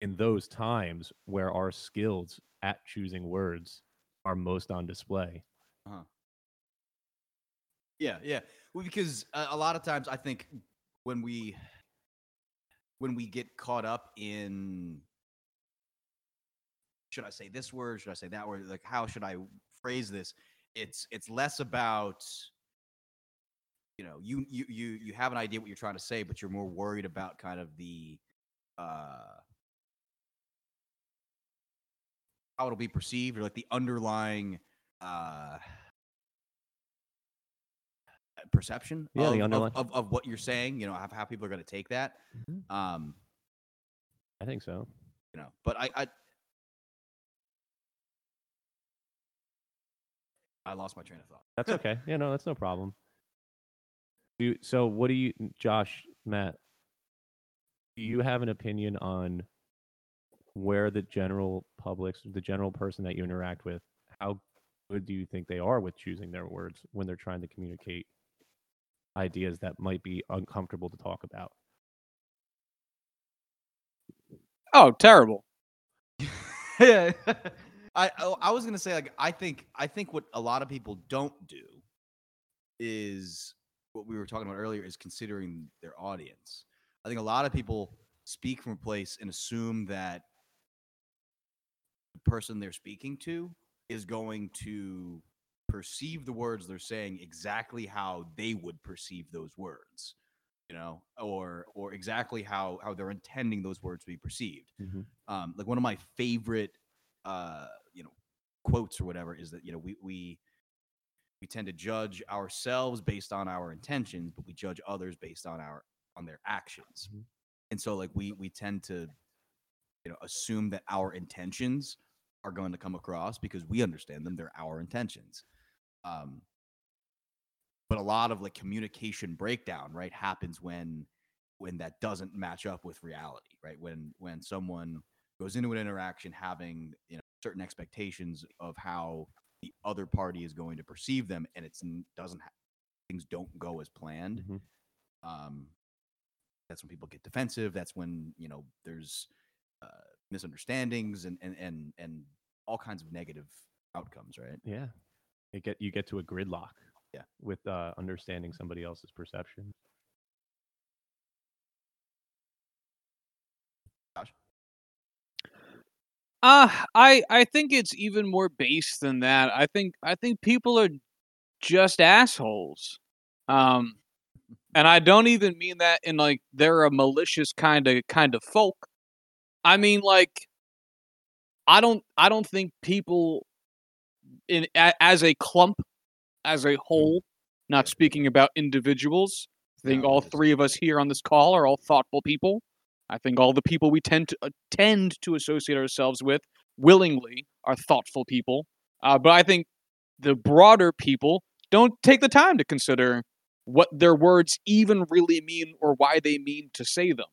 in those times where our skills at choosing words are most on display. Yeah, yeah. Well, because a lot of times I think when we when we get caught up in should I say this word, should I say that word, like how should I phrase this? It's it's less about you know you you you you have an idea what you're trying to say, but you're more worried about kind of the uh how it'll be perceived or like the underlying uh perception Yeah, of, of- underlying- of, of, what you're saying you know how, how people are going to take that um I think so. you know but i i i lost my train of thought That's okay. Yeah, no, that's no problem. Do you, so. What do you, Josh, Matt? Do you have an opinion on where the general public, the general person that you interact with, how good do you think they are with choosing their words when they're trying to communicate ideas that might be uncomfortable to talk about? Oh, terrible. yeah *laughs* *laughs* I, I i was gonna say like i think i think what a lot of people don't do is what we were talking about earlier is considering their audience i think a lot of people speak from a place and assume that the person they're speaking to is going to perceive the words they're saying exactly how they would perceive those words you know or or exactly how how they're intending those words to be perceived Mhm. um like one of my favorite uh quotes or whatever is that you know we we we tend to judge ourselves based on our intentions but we judge others based on our on their actions. Mhm. and so like we we tend to you know assume that our intentions are going to come across because we understand them they're our intentions. Um but a lot of like communication breakdown right happens when when that doesn't match up with reality right? When when someone goes into an interaction having you know certain expectations of how the other party is going to perceive them and it's n- doesn't ha- things don't go as planned Mhm. um that's when people get defensive that's when you know there's uh, misunderstandings and and and and all kinds of negative outcomes right Yeah, you get you get to a gridlock. Yeah. with uh, understanding somebody else's perception. Uh, I I think it's even more base than that. I think I think people are just assholes. Um, and I don't even mean that in like they're a malicious kind of kind of folk. I mean like I don't I don't think people in a, as a clump as a whole, not speaking about individuals. I think all three of us here on this call are all thoughtful people. I think all the people we tend to uh, tend to associate ourselves with willingly are thoughtful people. Uh, but I think the broader people don't take the time to consider what their words even really mean or why they mean to say them.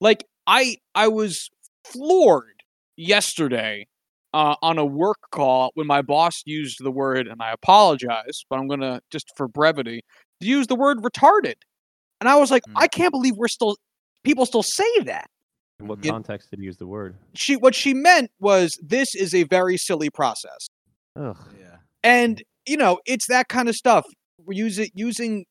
Like I I was floored yesterday uh, on a work call when my boss used the word, and I apologize, but I'm gonna just for brevity use the word retarded, and I was like, Mm. I can't believe we're still people still say that. In what You- context did he use the word? She what she meant was this is a very silly process. Ugh. Yeah. And you know, it's that kind of stuff. We use it using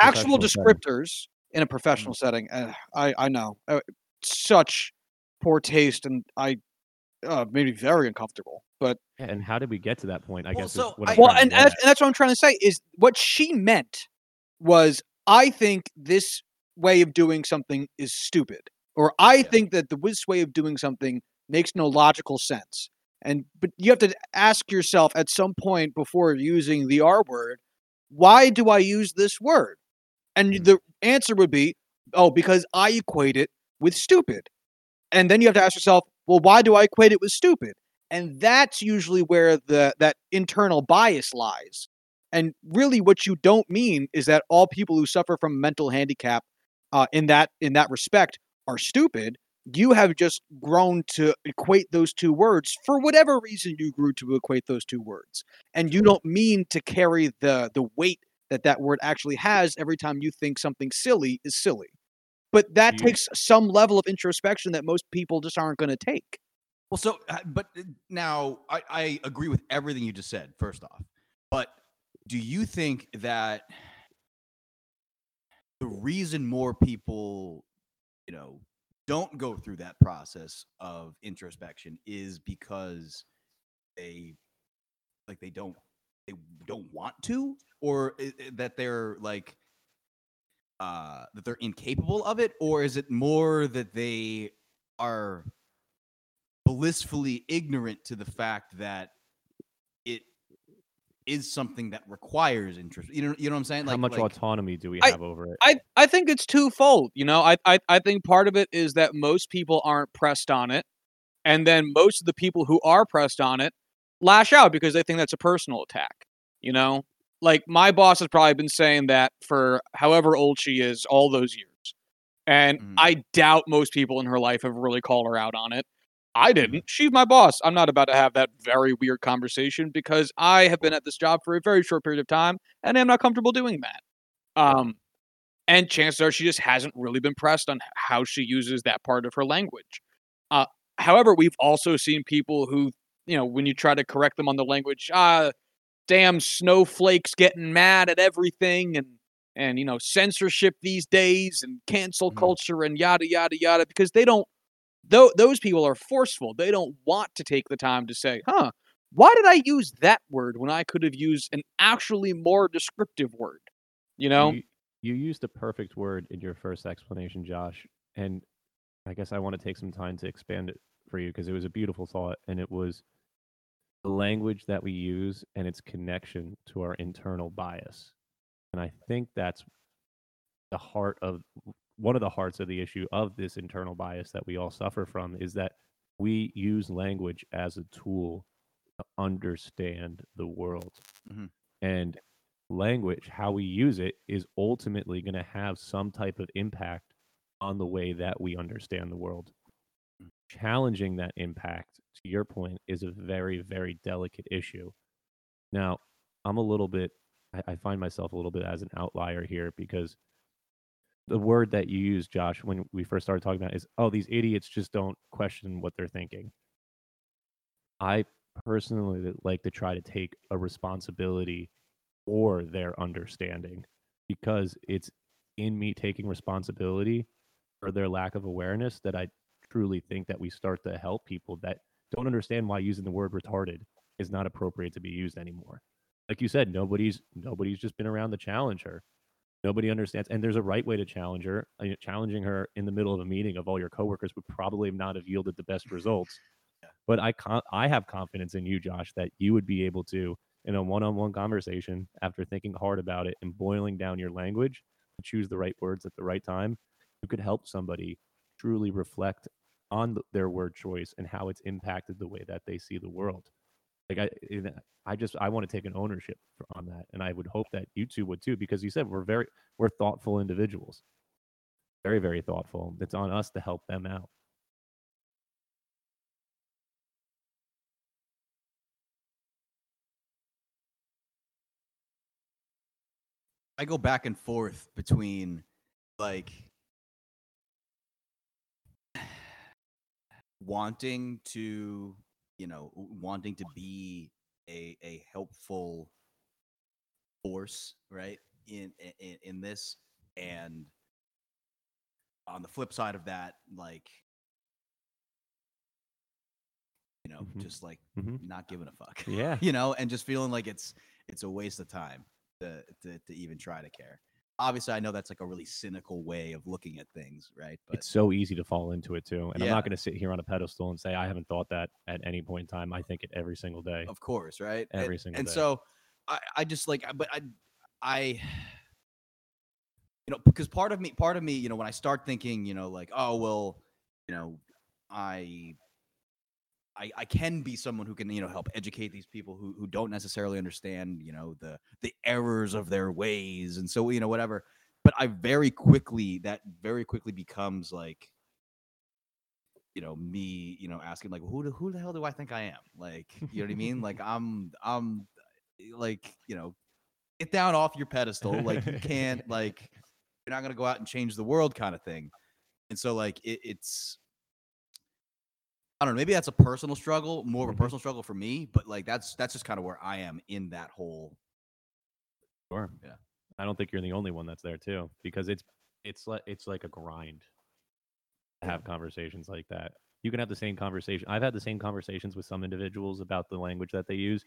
actual professional setting. descriptors in a professional setting. Uh, I I know uh, such poor taste, and I uh, made me very uncomfortable. But Yeah, and how did we get to that point? I Well, guess. so is what I- I'm well, and, to and, get that's, and that's what I'm trying to say is what she meant was I think this way of doing something is stupid, or I Yeah. think that the this way of doing something makes no logical sense. And but you have to ask yourself at some point before using the R word, why do I use this word? And Mhm. the answer would be, oh, because I equate it with stupid. And then you have to ask yourself, well, why do I equate it with stupid? And that's usually where the that internal bias lies. And really, what you don't mean is that all people who suffer from mental handicap, uh, in that in that respect, are stupid. You have just grown to equate those two words for whatever reason you grew to equate those two words, and you don't mean to carry the the weight that that word actually has every time you think something silly is silly. But that you- takes some level of introspection that most people just aren't going to take. Well, so, uh, but uh, now I, I agree with everything you just said, first off. But do you think that the reason more people, you know, don't go through that process of introspection is because they, like, they don't, they don't want to, or that they're like, uh, that they're incapable of it, or is it more that they are blissfully ignorant to the fact that is something that requires interest. You know, you know what I'm saying? Like, How much like, autonomy do we I- have over it? I, I think it's twofold. You know, I, I I think part of it is that most people aren't pressed on it, and then most of the people who are pressed on it lash out because they think that's a personal attack. You know, like my boss has probably been saying that for however old she is, all those years, and Mhm. I doubt most people in her life have really called her out on it. I didn't. She's my boss. I'm not about to have that very weird conversation because I have been at this job for a very short period of time and I'm not comfortable doing that. Um, and chances are she just hasn't really been pressed on how she uses that part of her language. Uh, however, we've also seen people who, you know, when you try to correct them on the language, ah, damn snowflakes getting mad at everything and and you know censorship these days and cancel Mhm. culture and yada yada yada because they don't though those people are forceful. They don't want to take the time to say huh why did i use that word when i could have used an actually more descriptive word? You know? You, you used the perfect word in your first explanation, Josh, and I guess I want to take some time to expand it for you because it was a beautiful thought, and it was the language that we use and its connection to our internal bias, and I think that's the heart of one of the hearts of the issue of this internal bias that we all suffer from is that we use language as a tool to understand the world. Mhm. And language, how we use it, is ultimately going to have some type of impact on the way that we understand the world. Challenging that impact, to your point, is a very, very delicate issue. Now, I'm a little bit, I, I find myself a little bit as an outlier here because the word that you used, Josh, when we first started talking about is, oh, these idiots just don't question what they're thinking. I personally like to try to take a responsibility for their understanding because it's in me taking responsibility for their lack of awareness that I truly think that we start to help people that don't understand why using the word retarded is not appropriate to be used anymore. Like you said, nobody's nobody's just been around to challenge her. Nobody understands, and there's a right way to challenge her. Uh, I mean, challenging her in the middle of a meeting of all your coworkers would probably not have yielded the best results. But I con- I have confidence in you, Josh, that you would be able to, in a one-on-one conversation, after thinking hard about it and boiling down your language, choose the right words at the right time, you could help somebody truly reflect on th- their word choice and how it's impacted the way that they see the world. Like I, I just I want to take an ownership on that, and I would hope that you two would too, because you said we're very we're thoughtful individuals, very very thoughtful. It's on us to help them out. I go back and forth between like *sighs* wanting to, you know, wanting to be a a helpful force, right? In in, in this and on the flip side of that, like you know, Mhm. just like Mhm. not giving a fuck. Yeah. *laughs* you know, and just feeling like it's it's a waste of time to to, to even try to care. Obviously, I know that's like a really cynical way of looking at things, right? But it's so easy to fall into it too. And I'm not going to sit here on a pedestal and say I haven't thought that at any point in time. I think it every single day. of course, right? Every and, single and day. so I, I just like, but I, I, you know, because part of me, part of me, you know, when I start thinking, you know, like, oh well, you know, I. I, I can be someone who can you know help educate these people who, who don't necessarily understand you know the the errors of their ways and so you know whatever. But I very quickly that very quickly becomes like you know me you know asking like who the, who the hell do I think I am? Like you know what I mean? Like I'm I'm eh, like you know get down off your pedestal. Like you can't *laughs* like you're not gonna go out and change the world kind of thing. And so like it, it's I don't know maybe that's a personal struggle more of a Mhm. personal struggle for me but like that's that's just kind of where I am in that whole Sure. Yeah. I don't think you're the only one that's there too, because it's it's like it's like a grind to have conversations like that. You can have the same conversation. I've had the same conversations with some individuals about the language that they use,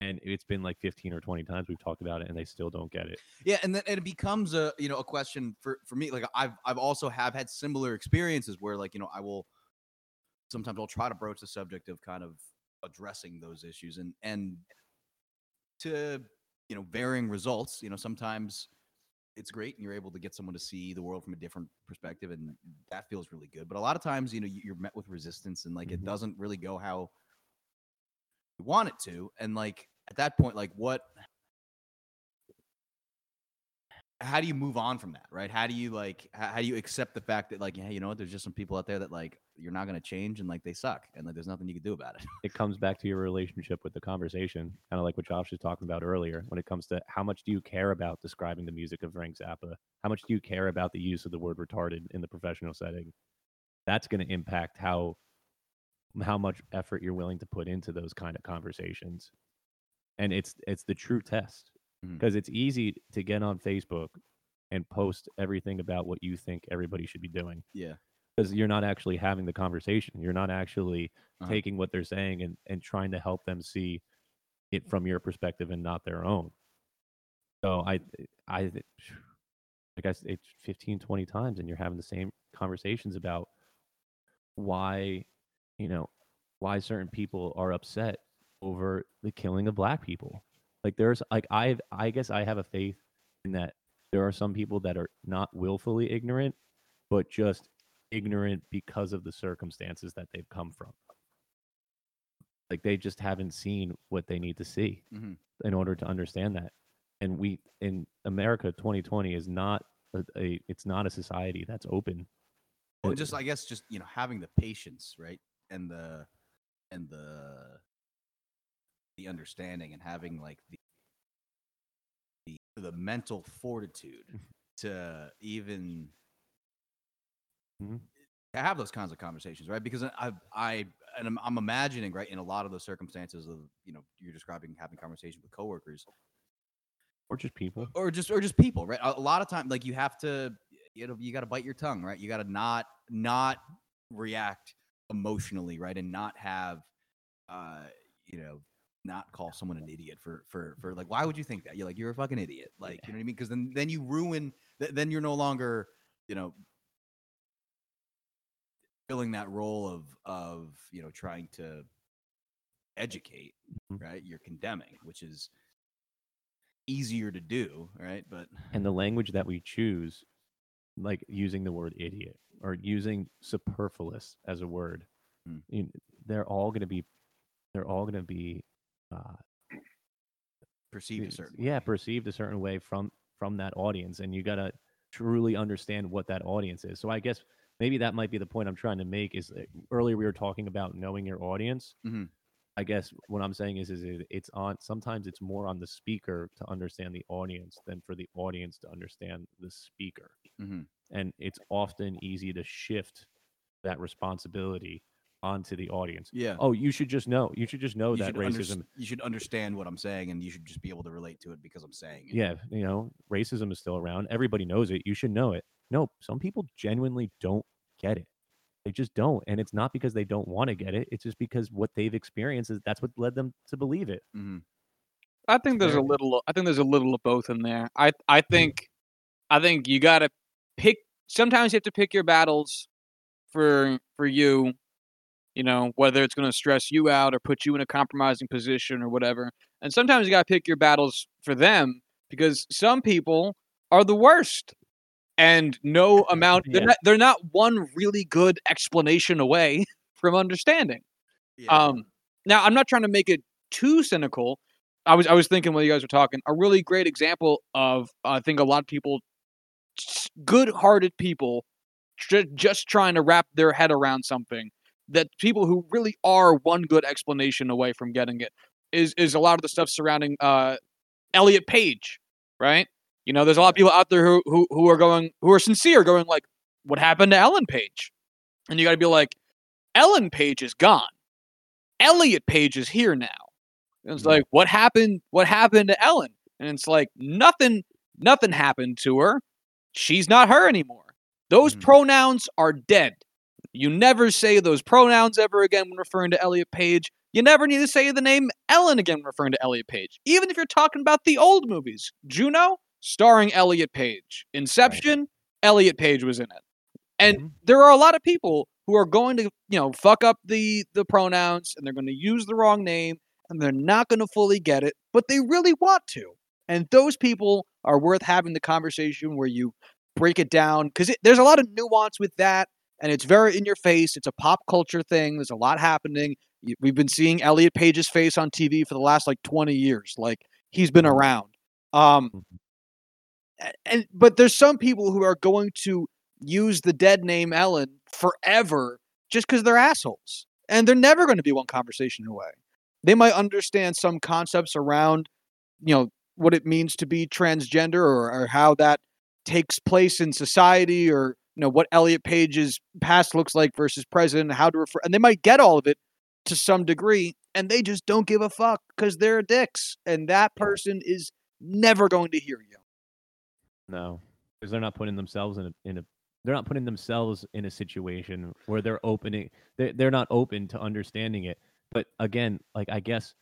and it's been like 15 or 20 times we've talked about it, and they still don't get it. Yeah, and then it becomes a you know a question for for me. Like I've I've also have had similar experiences where like you know I will sometimes I'll try to broach the subject of kind of addressing those issues and and to you know varying results. You know sometimes it's great and you're able to get someone to see the world from a different perspective and that feels really good. But a lot of times you know you- you're met with resistance and like it Mhm. doesn't really go how you want it to. And like at that point, like what how do you move on from that right how do you like how, do you accept the fact that like hey you know what there's just some people out there that like you're not going to change and like they suck and like there's nothing you can do about it *laughs* It comes back to your relationship with the conversation, kind of like what Josh was talking about earlier. When it comes to how much do you care about describing the music of Frank Zappa? How much do you care about the use of the word retarded in the professional setting? That's going to impact how how much effort you're willing to put into those kind of conversations. And it's it's the true test Because it's easy to get on Facebook and post everything about what you think everybody should be doing yeah because you're not actually having the conversation. You're not actually Uh-huh. taking what they're saying and, and trying to help them see it from your perspective and not their own. So I, I, I guess it's 15, 20 times and you're having the same conversations about why, you know, why certain people are upset over the killing of black people. Like there's like I I guess I have a faith in that there are some people that are not willfully ignorant, but just ignorant because of the circumstances that they've come from. Like they just haven't seen what they need to see Mhm. in order to understand that. And we in America 2020 is not a, a it's not a society that's open. well just i guess just you know having the patience right and the and the the understanding and having like the the, the mental fortitude to even Mhm. to have those kinds of conversations, right? Because I, I, and I'm, I'm imagining, right, in a lot of those circumstances of, you know, you're describing having conversations with coworkers or just people. or just, or just people, right? A, a lot of time, like you have to, you know, you got to bite your tongue, right? You got to not, not react emotionally, right, and not have, uh, you know, not call someone an idiot for, for, for like, why would you think that? You're like, you're a fucking idiot, like, you know what I mean? Because then, then you ruin, th- then you're no longer, you know, filling that role of of you know trying to educate Mhm. right you're condemning which is easier to do right but and the language that we choose like using the word idiot or using superfluous as a word Mm. you they're all going to be they're all going to be uh, perceived a certain yeah way. perceived a certain way from from that audience and you got to truly understand what that audience is so i guess maybe that might be the point i'm trying to make is that earlier we were talking about knowing your audience Mhm. i guess what i'm saying is is it, it's on sometimes it's more on the speaker to understand the audience than for the audience to understand the speaker Mhm. and it's often easy to shift that responsibility onto the audience. Yeah. Oh, you should just know. You should just know you that racism. underst- you should understand what I'm saying, and you should just be able to relate to it because I'm saying it. yeah, you know, racism is still around. Everybody knows it. You should know it. No, some people genuinely don't get it. They just don't, and it's not because they don't want to get it. It's just because what they've experienced is that's what led them to believe it. hmm I think there's a little. I think there's a little of both in there. I I think, I think you got to pick. Sometimes you have to pick your battles for for you. You know whether it's going to stress you out or put you in a compromising position or whatever. And sometimes you got to pick your battles for them because some people are the worst, and no *laughs* amount. They're Yeah. not. They're not one really good explanation away *laughs* from understanding. Yeah. Um, now I'm not trying to make it too cynical. I was I was thinking while you guys were talking, a really great example of I think a lot of people, good-hearted people, ju- just trying to wrap their head around something that people who really are one good explanation away from getting it is is a lot of the stuff surrounding uh, Elliot Page, right? You know, there's a lot of people out there who who who are going who are sincere, going like, "What happened to Ellen Page?" And you got to be like, "Ellen Page is gone." Elliot Page is here now. And it's Yeah. like, what happened? What happened to Ellen? And it's like, nothing, nothing happened to her. She's not her anymore. Those Mhm. pronouns are dead. You never say those pronouns ever again when referring to Elliot Page. You never need to say the name Ellen again when referring to Elliot Page. Even if you're talking about the old movies. Juno, starring Elliot Page. Inception, Elliot Page was in it. And Mhm. there are a lot of people who are going to, you know, fuck up the the pronouns and they're going to use the wrong name and they're not going to fully get it, but they really want to. And those people are worth having the conversation where you break it down because there's a lot of nuance with that, and it's very in your face. It's a pop culture thing. There's a lot happening. We've been seeing Elliot Page's face on TV for the last like 20 years. Like he's been Mhm. around. Um, Mhm. and but there's some people who are going to use the dead name Ellen forever just because they're assholes, and they're never going to be one conversation away. They might understand some concepts around, you know, what it means to be transgender or, or how that takes place in society, or you know what Elliot Page's past looks like versus present, and how to refer, and they might get all of it to some degree, and they just don't give a fuck because they're dicks, and that person is never going to hear you. No, because they're not putting themselves in a in a they're not putting themselves in a situation where they're opening they they're not open to understanding it. But again, like I guess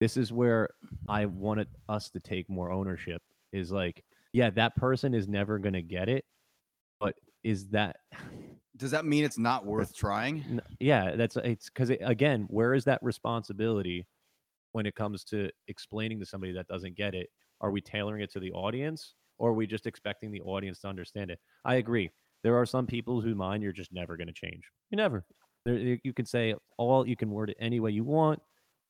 this is where I wanted us to take more ownership. Is like, yeah, that person is never gonna get it, but is that Does that mean it's not worth trying? Yeah that's it's because it, again where is that responsibility when it comes to explaining to somebody that doesn't get it? Are we tailoring it to the audience or are we just expecting the audience to understand it? I agree. There are some people whose mind you're just never going to change. You never. There, you you can say all you can word it any way you want.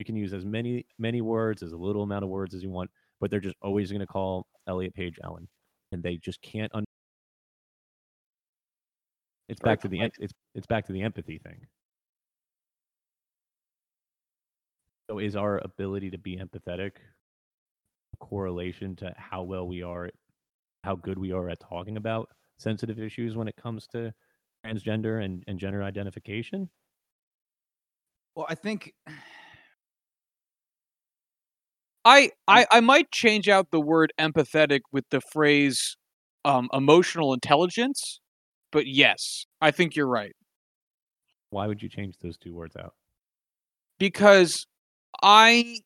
You can use as many many words as a little amount of words as you want but they're just always going to call elliot page ellen and they just can't un- it's Very back to the em- it's it's back to the empathy thing. So is our ability to be empathetic a correlation to how well we are how good we are at talking about sensitive issues when it comes to transgender and, and gender identification? Well, I think I, I I might change out the word empathetic with the phrase um, emotional intelligence, but yes, I think you're right Why would you change those two words out? because I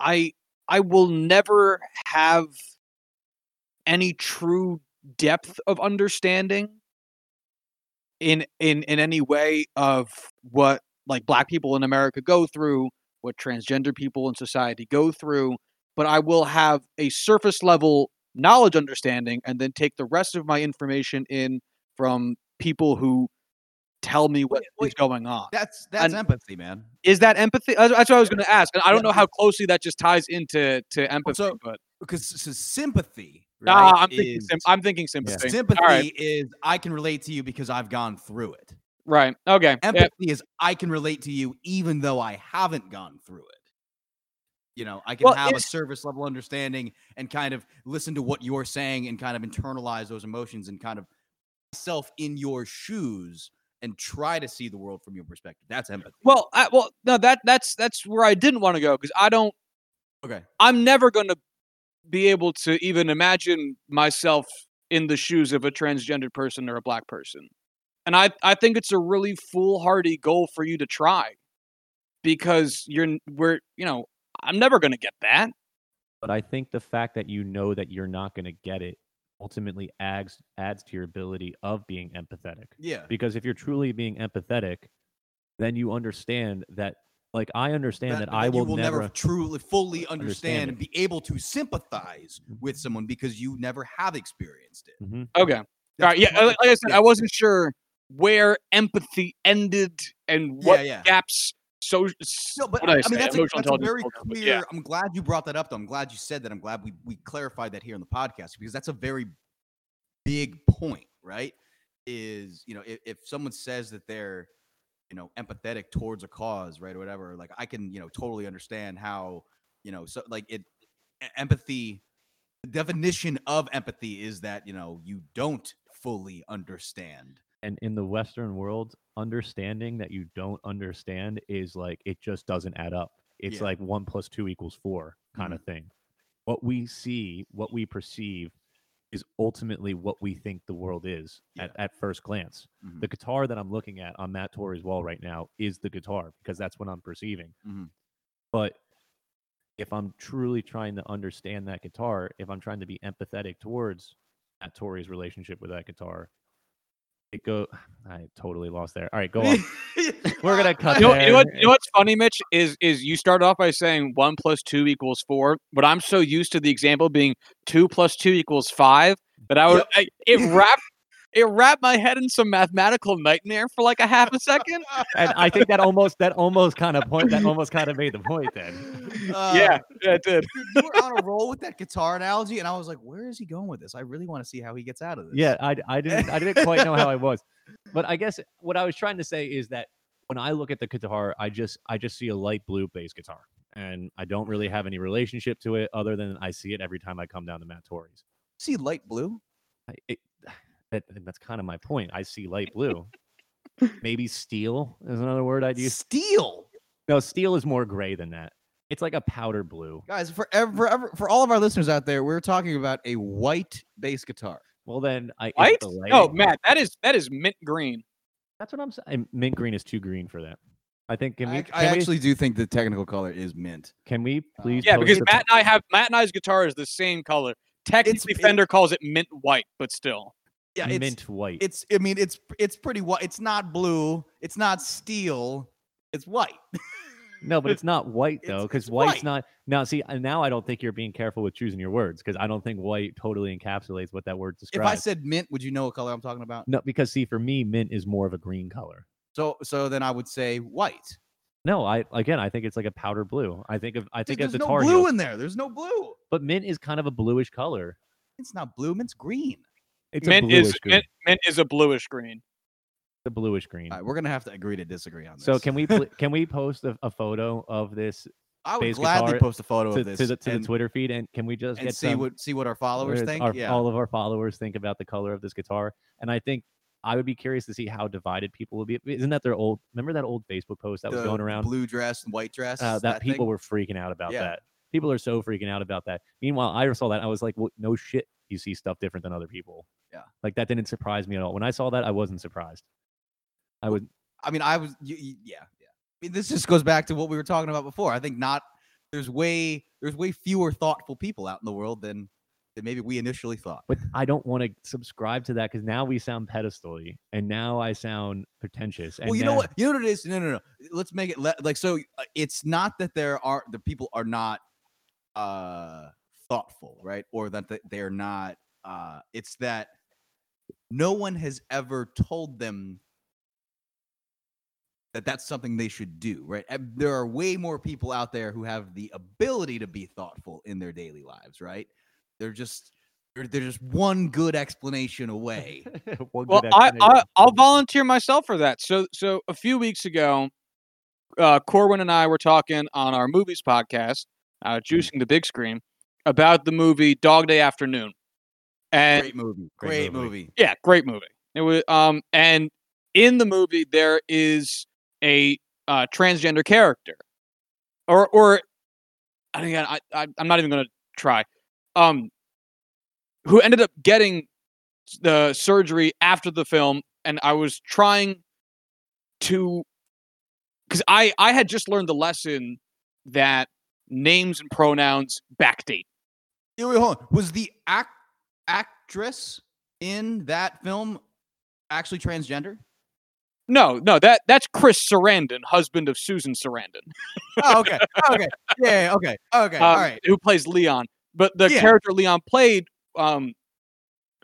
I I will never have any true depth of understanding in in in any way of what like black people in America go through, what transgender people in society go through, but I will have a surface level knowledge understanding and then take the rest of my information in from people who tell me what is Wait, wait, going on. that's that's And- empathy, man. Is that empathy? That's what I was going to ask, and I don't Yeah, know how closely that just ties into to empathy. so- but Because so sympathy, nah, I'm thinking is- I'm thinking sympathy. sympathy All right, is I can relate to you because I've gone through it. right. Okay. Yeah. Empathy is I can relate to you even though I haven't gone through it. You know, I can Well, have a service level understanding and kind of listen to what you're saying and kind of internalize those emotions and kind of myself in your shoes and try to see the world from your perspective. That's empathy. Well, I, well, no, that that's that's where I didn't want to go because I don't. okay. I'm never going to be able to even imagine myself in the shoes of a transgendered person or a black person. And I, I think it's a really foolhardy goal for you to try because you're we're you know I'm never going to get that. But I think the fact that you know that you're not going to get it ultimately adds adds to your ability of being empathetic. Yeah. Because if you're truly being empathetic, then you understand that. Like I understand that, I you will, will never. truly fully understand understand and be able to sympathize Mhm. with someone because you never have experienced it. Mhm. Okay. All right. Yeah. Like like I said, yeah. I wasn't sure where empathy ended and what Yeah, yeah. gaps. So No, but I, I, mean that's a, that's a very clear. yeah. I'm glad you brought that up. Though I'm glad you said that. I'm glad we we clarified that here in the podcast because that's a very big point, right? Is you know if, if someone says that they're you know empathetic towards a cause, right, or whatever, like I can you know totally understand how you know so like it empathy. The definition of empathy is that you know you don't fully understand. And in the Western world, understanding that you don't understand is like it just doesn't add up. It's Yeah. like one plus two equals four kind of thing. What we see, what we perceive, is ultimately what we think the world is at, at first glance. Mhm. The guitar that I'm looking at on Matt Torrey's wall right now is the guitar because that's what I'm perceiving. Mhm. But if I'm truly trying to understand that guitar, if I'm trying to be empathetic towards Matt Torrey's relationship with that guitar, it go. *sighs* I totally lost there. All right, go on. *laughs* We're gonna cut You know, you know what? You know what's funny, Mitch? Is is you start off by saying one plus two equals four, but I'm so used to the example being two plus two equals five that I would Yep. I, it wrapped it wrapped my head in some mathematical nightmare for like a half a second. *laughs* and I think that almost that almost kind of point that almost kind of made the point then. Uh, yeah, yeah, it did. Dude, you were on a roll with that guitar analogy, and I was like, "Where is he going with this? I really want to see how he gets out of this." Yeah, I, I didn't I didn't quite know how I was, but I guess what I was trying to say is that when I look at the guitar, I just I just see a light blue bass guitar, and I don't really have any relationship to it other than I see it every time I come down to Matt Torrey's. see light blue. I, it, that, that's kind of my point. I see light *laughs* blue. Maybe steel is another word I'd use. Steel, No, steel is more gray than that. It's like a powder blue. guys. For ever, for, ever, for all of our listeners out there, we're talking about a white bass guitar. Well, then I is White? the No, lighting- Matt, that is that is mint green. That's what I'm saying. Mint green is too green for that. I think can we ac- can, I we, actually do think the technical color is mint. can we please uh, Yeah, because Matt and I have Matt and I's guitar is the same color. Technically, it- Fender calls it mint white, but still. Yeah, it's mint white. it's. I mean, it's it's pretty white. It's not blue. It's not steel. It's white. *laughs* no, but it's not white though, because white's white. not. Now, see, uh, now I don't think you're being careful with choosing your words because I don't think white totally encapsulates what that word describes. If. I said mint, would you know what color I'm talking about? no, because see, for me, mint is more of a green color. So so then I would say white. No, I again, I think it's like a powder blue. I think of I Dude, think of there's the no Tar blue Heels, in there. There's no blue. but mint is kind of a bluish color. It's not blue. Mint's green. It's mint a bluish is green. mint, mint is a bluish green. The bluish green. All right, we're gonna have to agree to disagree on this. So can we pl- can we post a, a photo of this I would bass gladly post a photo to, of this to the to and, the Twitter feed and can we just and get see some, what see what our followers think. our- yeah. all of our followers think about the color of this guitar? And I think I would be curious to see how divided people will be. Isn't that their old? Remember that old Facebook post that was going around? blue dress and white dress. uh, that, thing? people were freaking out about Yeah. that. People are so freaking out about that. Meanwhile, I saw that I was like, well, no shit, you see stuff different than other people. Yeah. like that didn't surprise me at all. When I saw that, I wasn't surprised. I would. I mean, I was. y- y- yeah, yeah. I mean, this just goes back to what we were talking about before. I think not. There's way there's way fewer thoughtful people out in the world than than maybe we initially thought. But I don't want to subscribe to that because now we sound pedestally, and now I sound pretentious. And well, you know what? You know what it is? No, no, no. Let's make it le- like so. uh, It's not that there are the people are not uh thoughtful, right? Or that they're not. uh It's that no one has ever told them that that's something they should do, right? There are way more people out there who have the ability to be thoughtful in their daily lives, right? They're just they're, they're just one good explanation away. *laughs* One Well, good I, explanation. I I'll volunteer myself for that. So so a few weeks ago, uh, Corwin and I were talking on our movies podcast, uh, juicing the big screen, about the movie Dog Day Afternoon, and Great movie. Great Great movie. movie. yeah, great movie. It was um and in the movie there is a uh, transgender character, or or again, I, I I'm not even gonna try. Um, who ended up getting the surgery after the film, and I was trying to because I I had just learned the lesson that names and pronouns backdate. Wait, wait, hold on. Was the act actress in that film actually transgender? No, no, that that's Chris Sarandon, husband of Susan Sarandon, Oh, okay. okay. Yeah, okay. Okay. All um, right. who plays Leon. But the Yeah. character Leon played um,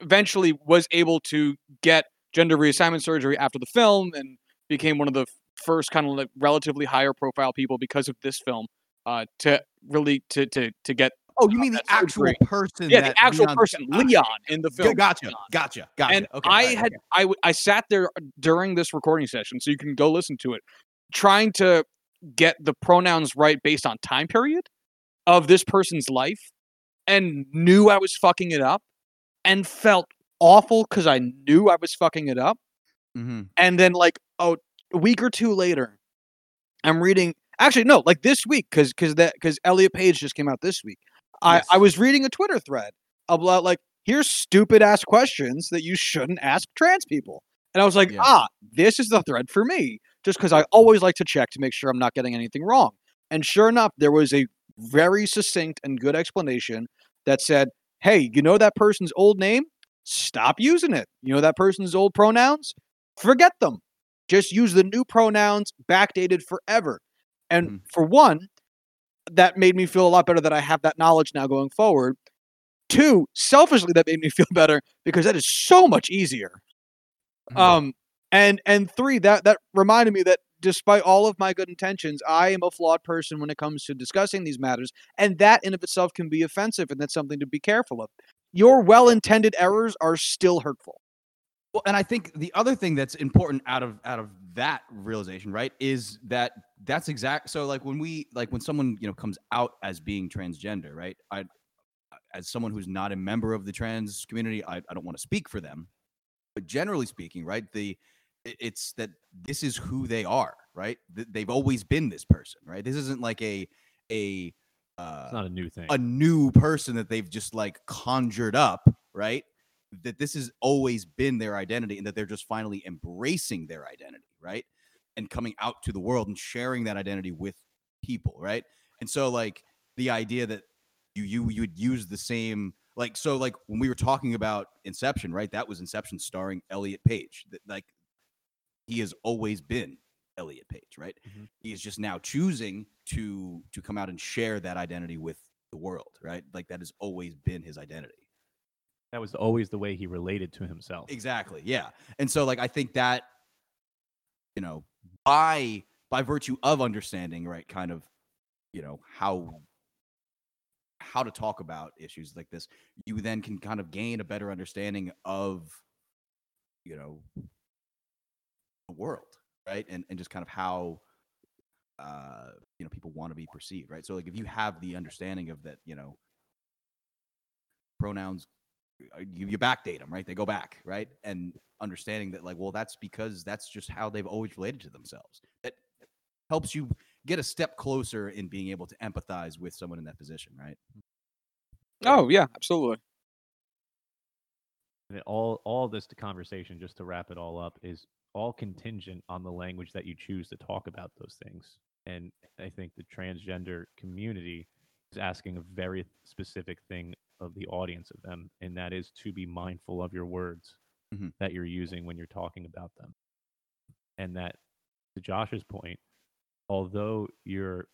eventually was able to get gender reassignment surgery after the film and became one of the first kind of like relatively higher profile people because of this film uh, to really to to to get Oh, you mean the actual surgery. person? yeah that the actual Leon- person Leon in the film. Gotcha. Leon. Gotcha. Gotcha. and okay, I right, had okay. I I sat there during this recording session, so you can go listen to it, trying to get the pronouns right based on time period of this person's life, and knew I was fucking it up, and felt awful because I knew I was fucking it up, Mhm. and then like oh, a week or two later, I'm reading. Actually, no, like this week, because because that because Elliot Page just came out this week. I I was reading a Twitter thread about like here's stupid ass questions that you shouldn't ask trans people, and I was like, Yeah. ah, this is the thread for me, just because I always like to check to make sure I'm not getting anything wrong. And sure enough, there was a very succinct and good explanation that said, hey, you know that person's old name? Stop using it. You know that person's old pronouns? Forget them. Just use the new pronouns backdated forever. And Mhm. for one, that made me feel a lot better that I have that knowledge now going forward. Two, selfishly, that made me *laughs* feel better because that is so much easier. Mhm. Um, and and three, that that reminded me that despite all of my good intentions, I am a flawed person when it comes to discussing these matters, and that in of itself can be offensive, and that's something to be careful of. Your well-intended errors are still hurtful. Well, and I think the other thing that's important out of out of that realization, right, is that that's exact. So, like when we like when someone you know comes out as being transgender, right? I, as someone who's not a member of the trans community, I, I don't want to speak for them, but generally speaking, right, the it's that this is who they are, right? They've always been this person, right? This isn't like a a uh, It's not a new thing. a new person that they've just like conjured up, right? That this has always been their identity and that they're just finally embracing their identity, right? And coming out to the world and sharing that identity with people, right? And so like the idea that you you you would use the same like so like when we were talking about Inception, right? That was Inception starring Elliot Page. That like he has always been Elliot Page, right? Mhm. He is just now choosing to to come out and share that identity with the world, right? Like that has always been his identity. That was always the way he related to himself. Exactly. Yeah. And so like I think that you know, by by virtue of understanding, right, kind of, you know, how how to talk about issues like this, you then can kind of gain a better understanding of you know the world, right? And and just kind of how uh you know people want to be perceived, right? So like if you have the understanding of that, you know, pronouns Uh, you, you backdate them, right? They go back, right? And understanding that, like, well, that's because that's just how they've always related to themselves. That helps you get a step closer in being able to empathize with someone in that position, right? Oh yeah, absolutely. And it all all this to conversation, just to wrap it all up, is all contingent on the language that you choose to talk about those things. And I think the transgender community is asking a very specific thing of the audience of them, and that is to be mindful of your words Mhm. that you're using when you're talking about them. And that, to Josh's point, although your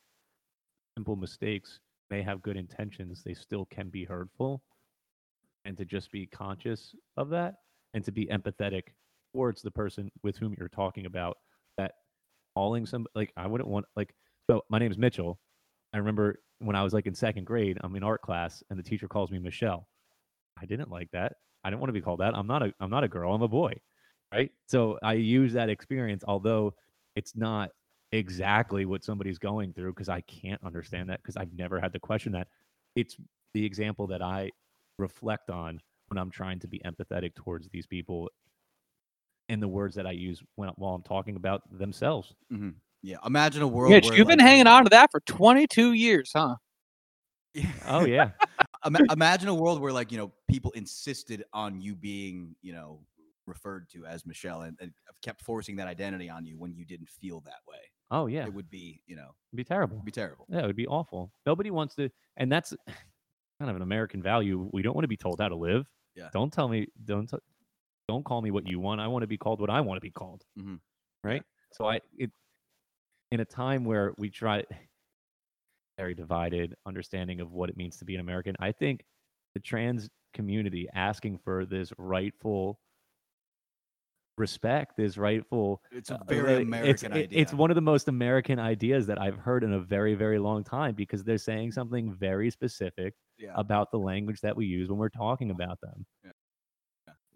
simple mistakes may have good intentions, they still can be hurtful. And to just be conscious of that and to be empathetic towards the person with whom you're talking about that calling some like I wouldn't want like so my name is Mitchell. I remember when I was like in second grade, I'm in art class and the teacher calls me Michelle. I didn't like that. I didn't want to be called that. I'm not a I'm not a girl, I'm a boy. Right? So I use that experience although it's not exactly what somebody's going through because I can't understand that because I've never had to question that. It's the example that I reflect on when I'm trying to be empathetic towards these people in the words that I use when while I'm talking about themselves. Mm-hmm. Yeah. Imagine a world. Mitch, where, you've been like- hanging on to that for 22 years, huh? Yeah. Oh yeah. *laughs* Imagine a world where like you know people insisted on you being you know referred to as Michelle and, and kept forcing that identity on you when you didn't feel that way. Oh yeah. It It'd be you know be terrible. it'd be terrible. Yeah, it would be awful. Nobody wants to, and that's *sighs* kind of an American value. We don't want to be told how to live. Yeah. Don't tell me. Don't. t- Don't call me what you want. I want to be called what I want to be called. Mhm. Right. So I it in a time where we try *sighs* very divided understanding of what it means to be an American. I think the trans community asking for this rightful respect, this rightful It's a uh, very like, American it's, idea. It's one of the most American ideas that I've heard in a very, very long time because they're saying something very specific yeah. about the language that we use when we're talking about them. Yeah.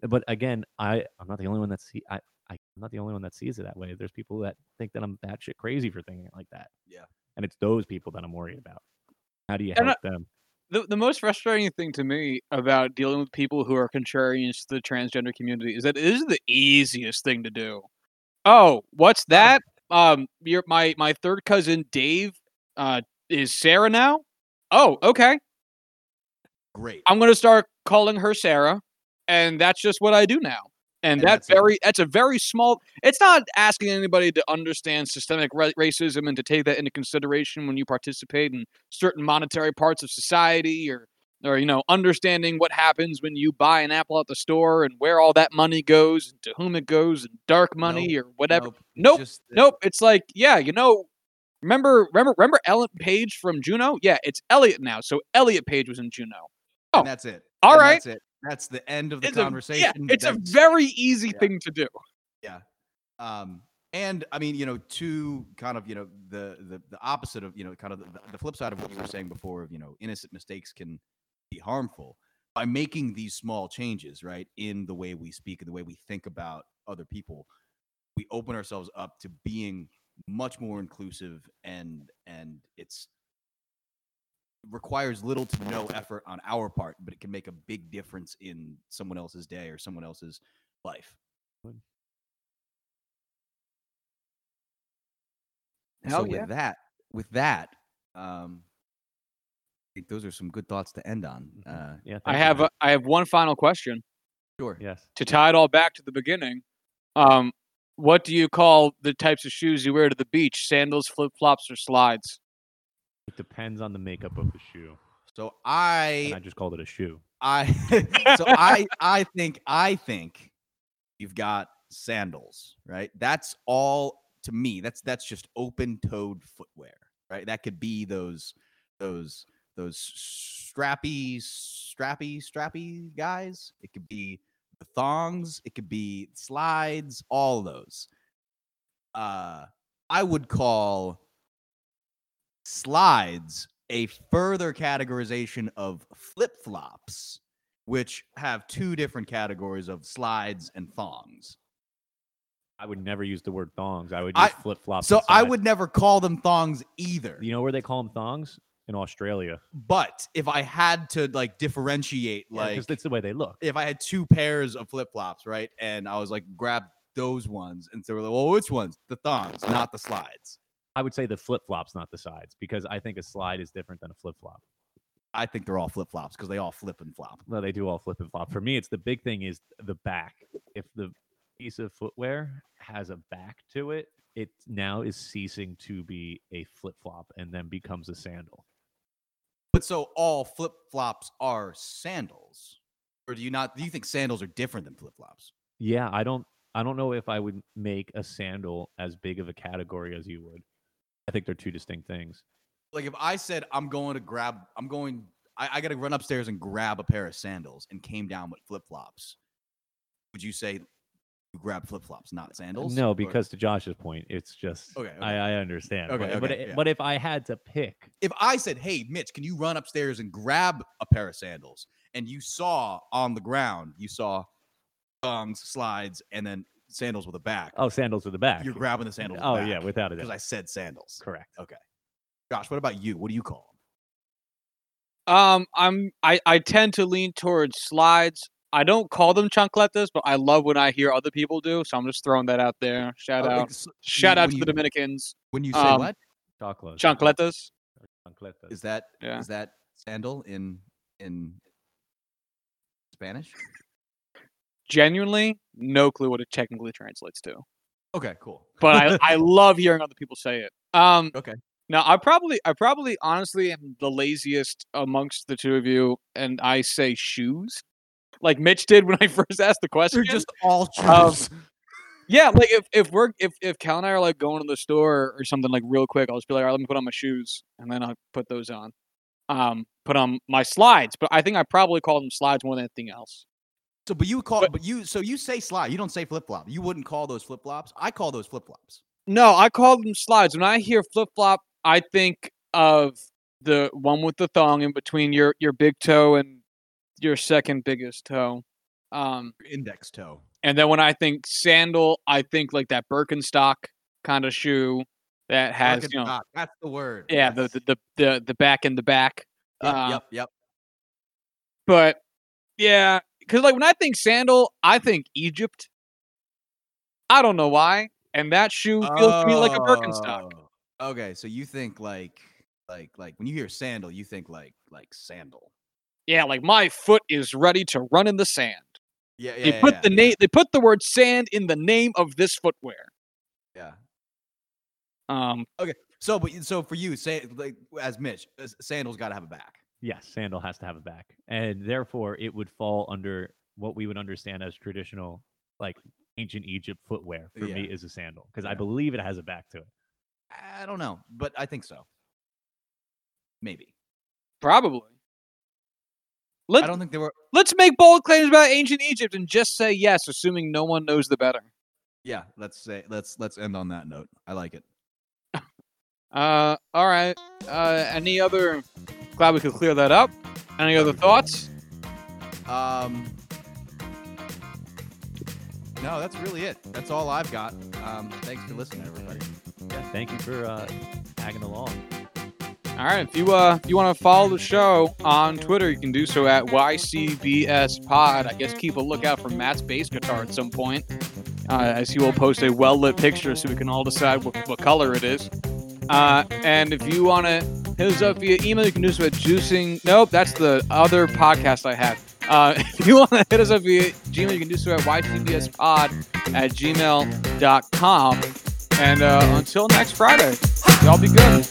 But again, I I'm not the only one that see I, I I'm not the only one that sees it that way. There's people that think that I'm batshit crazy for thinking it like that. Yeah. And it's those people that I'm worried about. How do you And I- help them? The, the most frustrating thing to me about dealing with people who are contrarians to the transgender community is that it is the easiest thing to do. Oh, what's that? Um, your my my third cousin Dave uh is Sarah now. Oh, okay. Great. I'm gonna start calling her Sarah, and that's just what I do now. And, And that that's very that's a very small. It's not asking anybody to understand systemic ra- racism and to take that into consideration when you participate in certain monetary parts of society, or or you know understanding what happens when you buy an apple at the store and where all that money goes and to whom it goes and dark money or whatever. Nope. Nope, Just Nope, it's like, yeah, you know, remember, remember, remember Ellen Page from Juno? Yeah, it's Elliot now. So Elliot Page was in Juno. Oh, And that's it. all right. That's it. That's the end of the It's a, conversation. yeah, it's a very easy yeah. thing to do. Yeah. Um, and I mean, you know, to kind of, you know, the the the opposite of, you know, kind of the, the flip side of what you were saying before of, you know, innocent mistakes can be harmful by making these small changes, right, in the way we speak and the way we think about other people. We open ourselves up to being much more inclusive and and it's requires little to no effort on our part, but it can make a big difference in someone else's day or someone else's life. Hell so yeah. with that, with that, um, I think those are some good thoughts to end on. Mhm. Uh, Yeah. I have man. a, I have one final question sure. yes. to tie it all back to the beginning. Um, what do you call the types of shoes you wear to the beach? Sandals, flip flops, or slides? It depends on the makeup of the shoe. So And I, I just called it a shoe. I, *laughs* so I, I think, I think you've got sandals, right? That's all to me. That's that's just open-toed footwear, right? That could be those, those, those strappy, strappy, strappy guys. It could be the thongs. It could be slides. All those. Uh, I would call slides a further categorization of flip flops, which have two different categories of slides and thongs. I would never use the word thongs. I would use flip flops. So I would never call them thongs either. You know where they call them thongs? In Australia. But if I had to like differentiate, like because that's the way they look. if I had two pairs of flip flops, right, and I was like, grab those ones, and so we're like, well, which ones? The thongs, not the slides. I would say the flip flops, not the sides, because I think a slide is different than a flip flop. I think they're all flip flops because they all flip and flop. No, they do all flip and flop. For me, it's the big thing is the back. If the piece of footwear has a back to it, it now is ceasing to be a flip flop and then becomes a sandal. But so all flip flops are sandals, or do you not? Do you think sandals are different than flip flops? Yeah, I don't I don't know if I would make a sandal as big of a category as you would. I think they're two distinct things. Like if I said I'm going to grab, I'm going, I, I got to run upstairs and grab a pair of sandals, and came down with flip flops. Would you say you grab flip flops, not sandals? No, because to Josh's point, it's just Okay, okay. I, I understand. Okay, but, but, okay, it- yeah. but if I had to pick, if I said, "Hey, Mitch, can you run upstairs and grab a pair of sandals?" and you saw on the ground, you saw thongs, slides, and then sandals with a back. oh, sandals with the back. You're grabbing the sandals. oh yeah, without a because. I said sandals. Correct. Okay. Josh, what about you? What do you call them? Um, I'm I I tend to lean towards slides. I don't call them chancletas, but I love when I hear other people do. So I'm just throwing that out there. Shout Oh, out, like, so shout out to you- the Dominicans. When you say um, what Chocolate. Chancletas. Chancletas. is that? Is Yeah. that sandal in in Spanish? Genuinely, no clue what it technically translates to. Okay, cool. But I, *laughs* I love hearing other people say it. Um, okay. Now, I probably, I probably, honestly, am the laziest amongst the two of you, and I say shoes, like Mitch did when I *laughs* first asked the question. They're just all *laughs* Um, yeah, like if if we're if if Cal and I are like going to the store or something like real quick, I'll just be like, all right, let me put on my shoes, and then I'll put those on. Um, put on my slides, but I think I probably call them slides more than anything else. So, but you call, but- but, you, so you say slide. You don't say flip flop. You wouldn't call those flip flops. I call those flip flops. No, I call them slides. When I hear flip flop, I think of the one with the thong in between your your big toe and your second biggest toe. Um, Index toe. and then when I think sandal, I think like that Birkenstock kind of shoe that has you know, That's the word. yeah, the, yes. the the the the back in the back. Yep, uh, yep, yep. But yeah, because like when I think sandal, I think Egypt. I don't know why, and that shoe feels to me like a Birkenstock. Oh, Okay, so you think like, like, like when you hear sandal, you think like, like sandal. Yeah, like my foot is ready to run in the sand. Yeah, yeah. They yeah, put yeah, the name. They put the word sand in the name of this footwear. Yeah. Um, Okay. So, but so for you, say like as Mitch, uh, sandals got to have a back. Yes, sandal has to have a back, and therefore it would fall under what we would understand as traditional, like ancient Egypt footwear. For me, is a sandal because I believe it has a back to it. I don't know, but I think so. Maybe. probably. I don't think there were. Let's make bold claims about ancient Egypt and just say yes, assuming no one knows the better. Yeah, let's say let's let's end on that note. I like it. Uh, all right. Uh, any other? Glad we could clear that up. Any other thoughts? Um, no, that's really it. That's all I've got. Um, thanks for listening, everybody. Yeah, thank you for uh, tagging along. All right. If you uh, if you want to follow the show on Twitter, you can do so at YCBS Pod. I guess keep a lookout for Matt's bass guitar at some point, uh, as he will post a well lit picture so we can all decide what, what color it is. Uh, and if you want to hit us up via email, you can do so at juicing. Nope, that's the other podcast I have. Uh, *laughs* if you want to hit us up via Gmail, you can do so at ycbspod at gmail.com. And uh, until next Friday, y'all be good.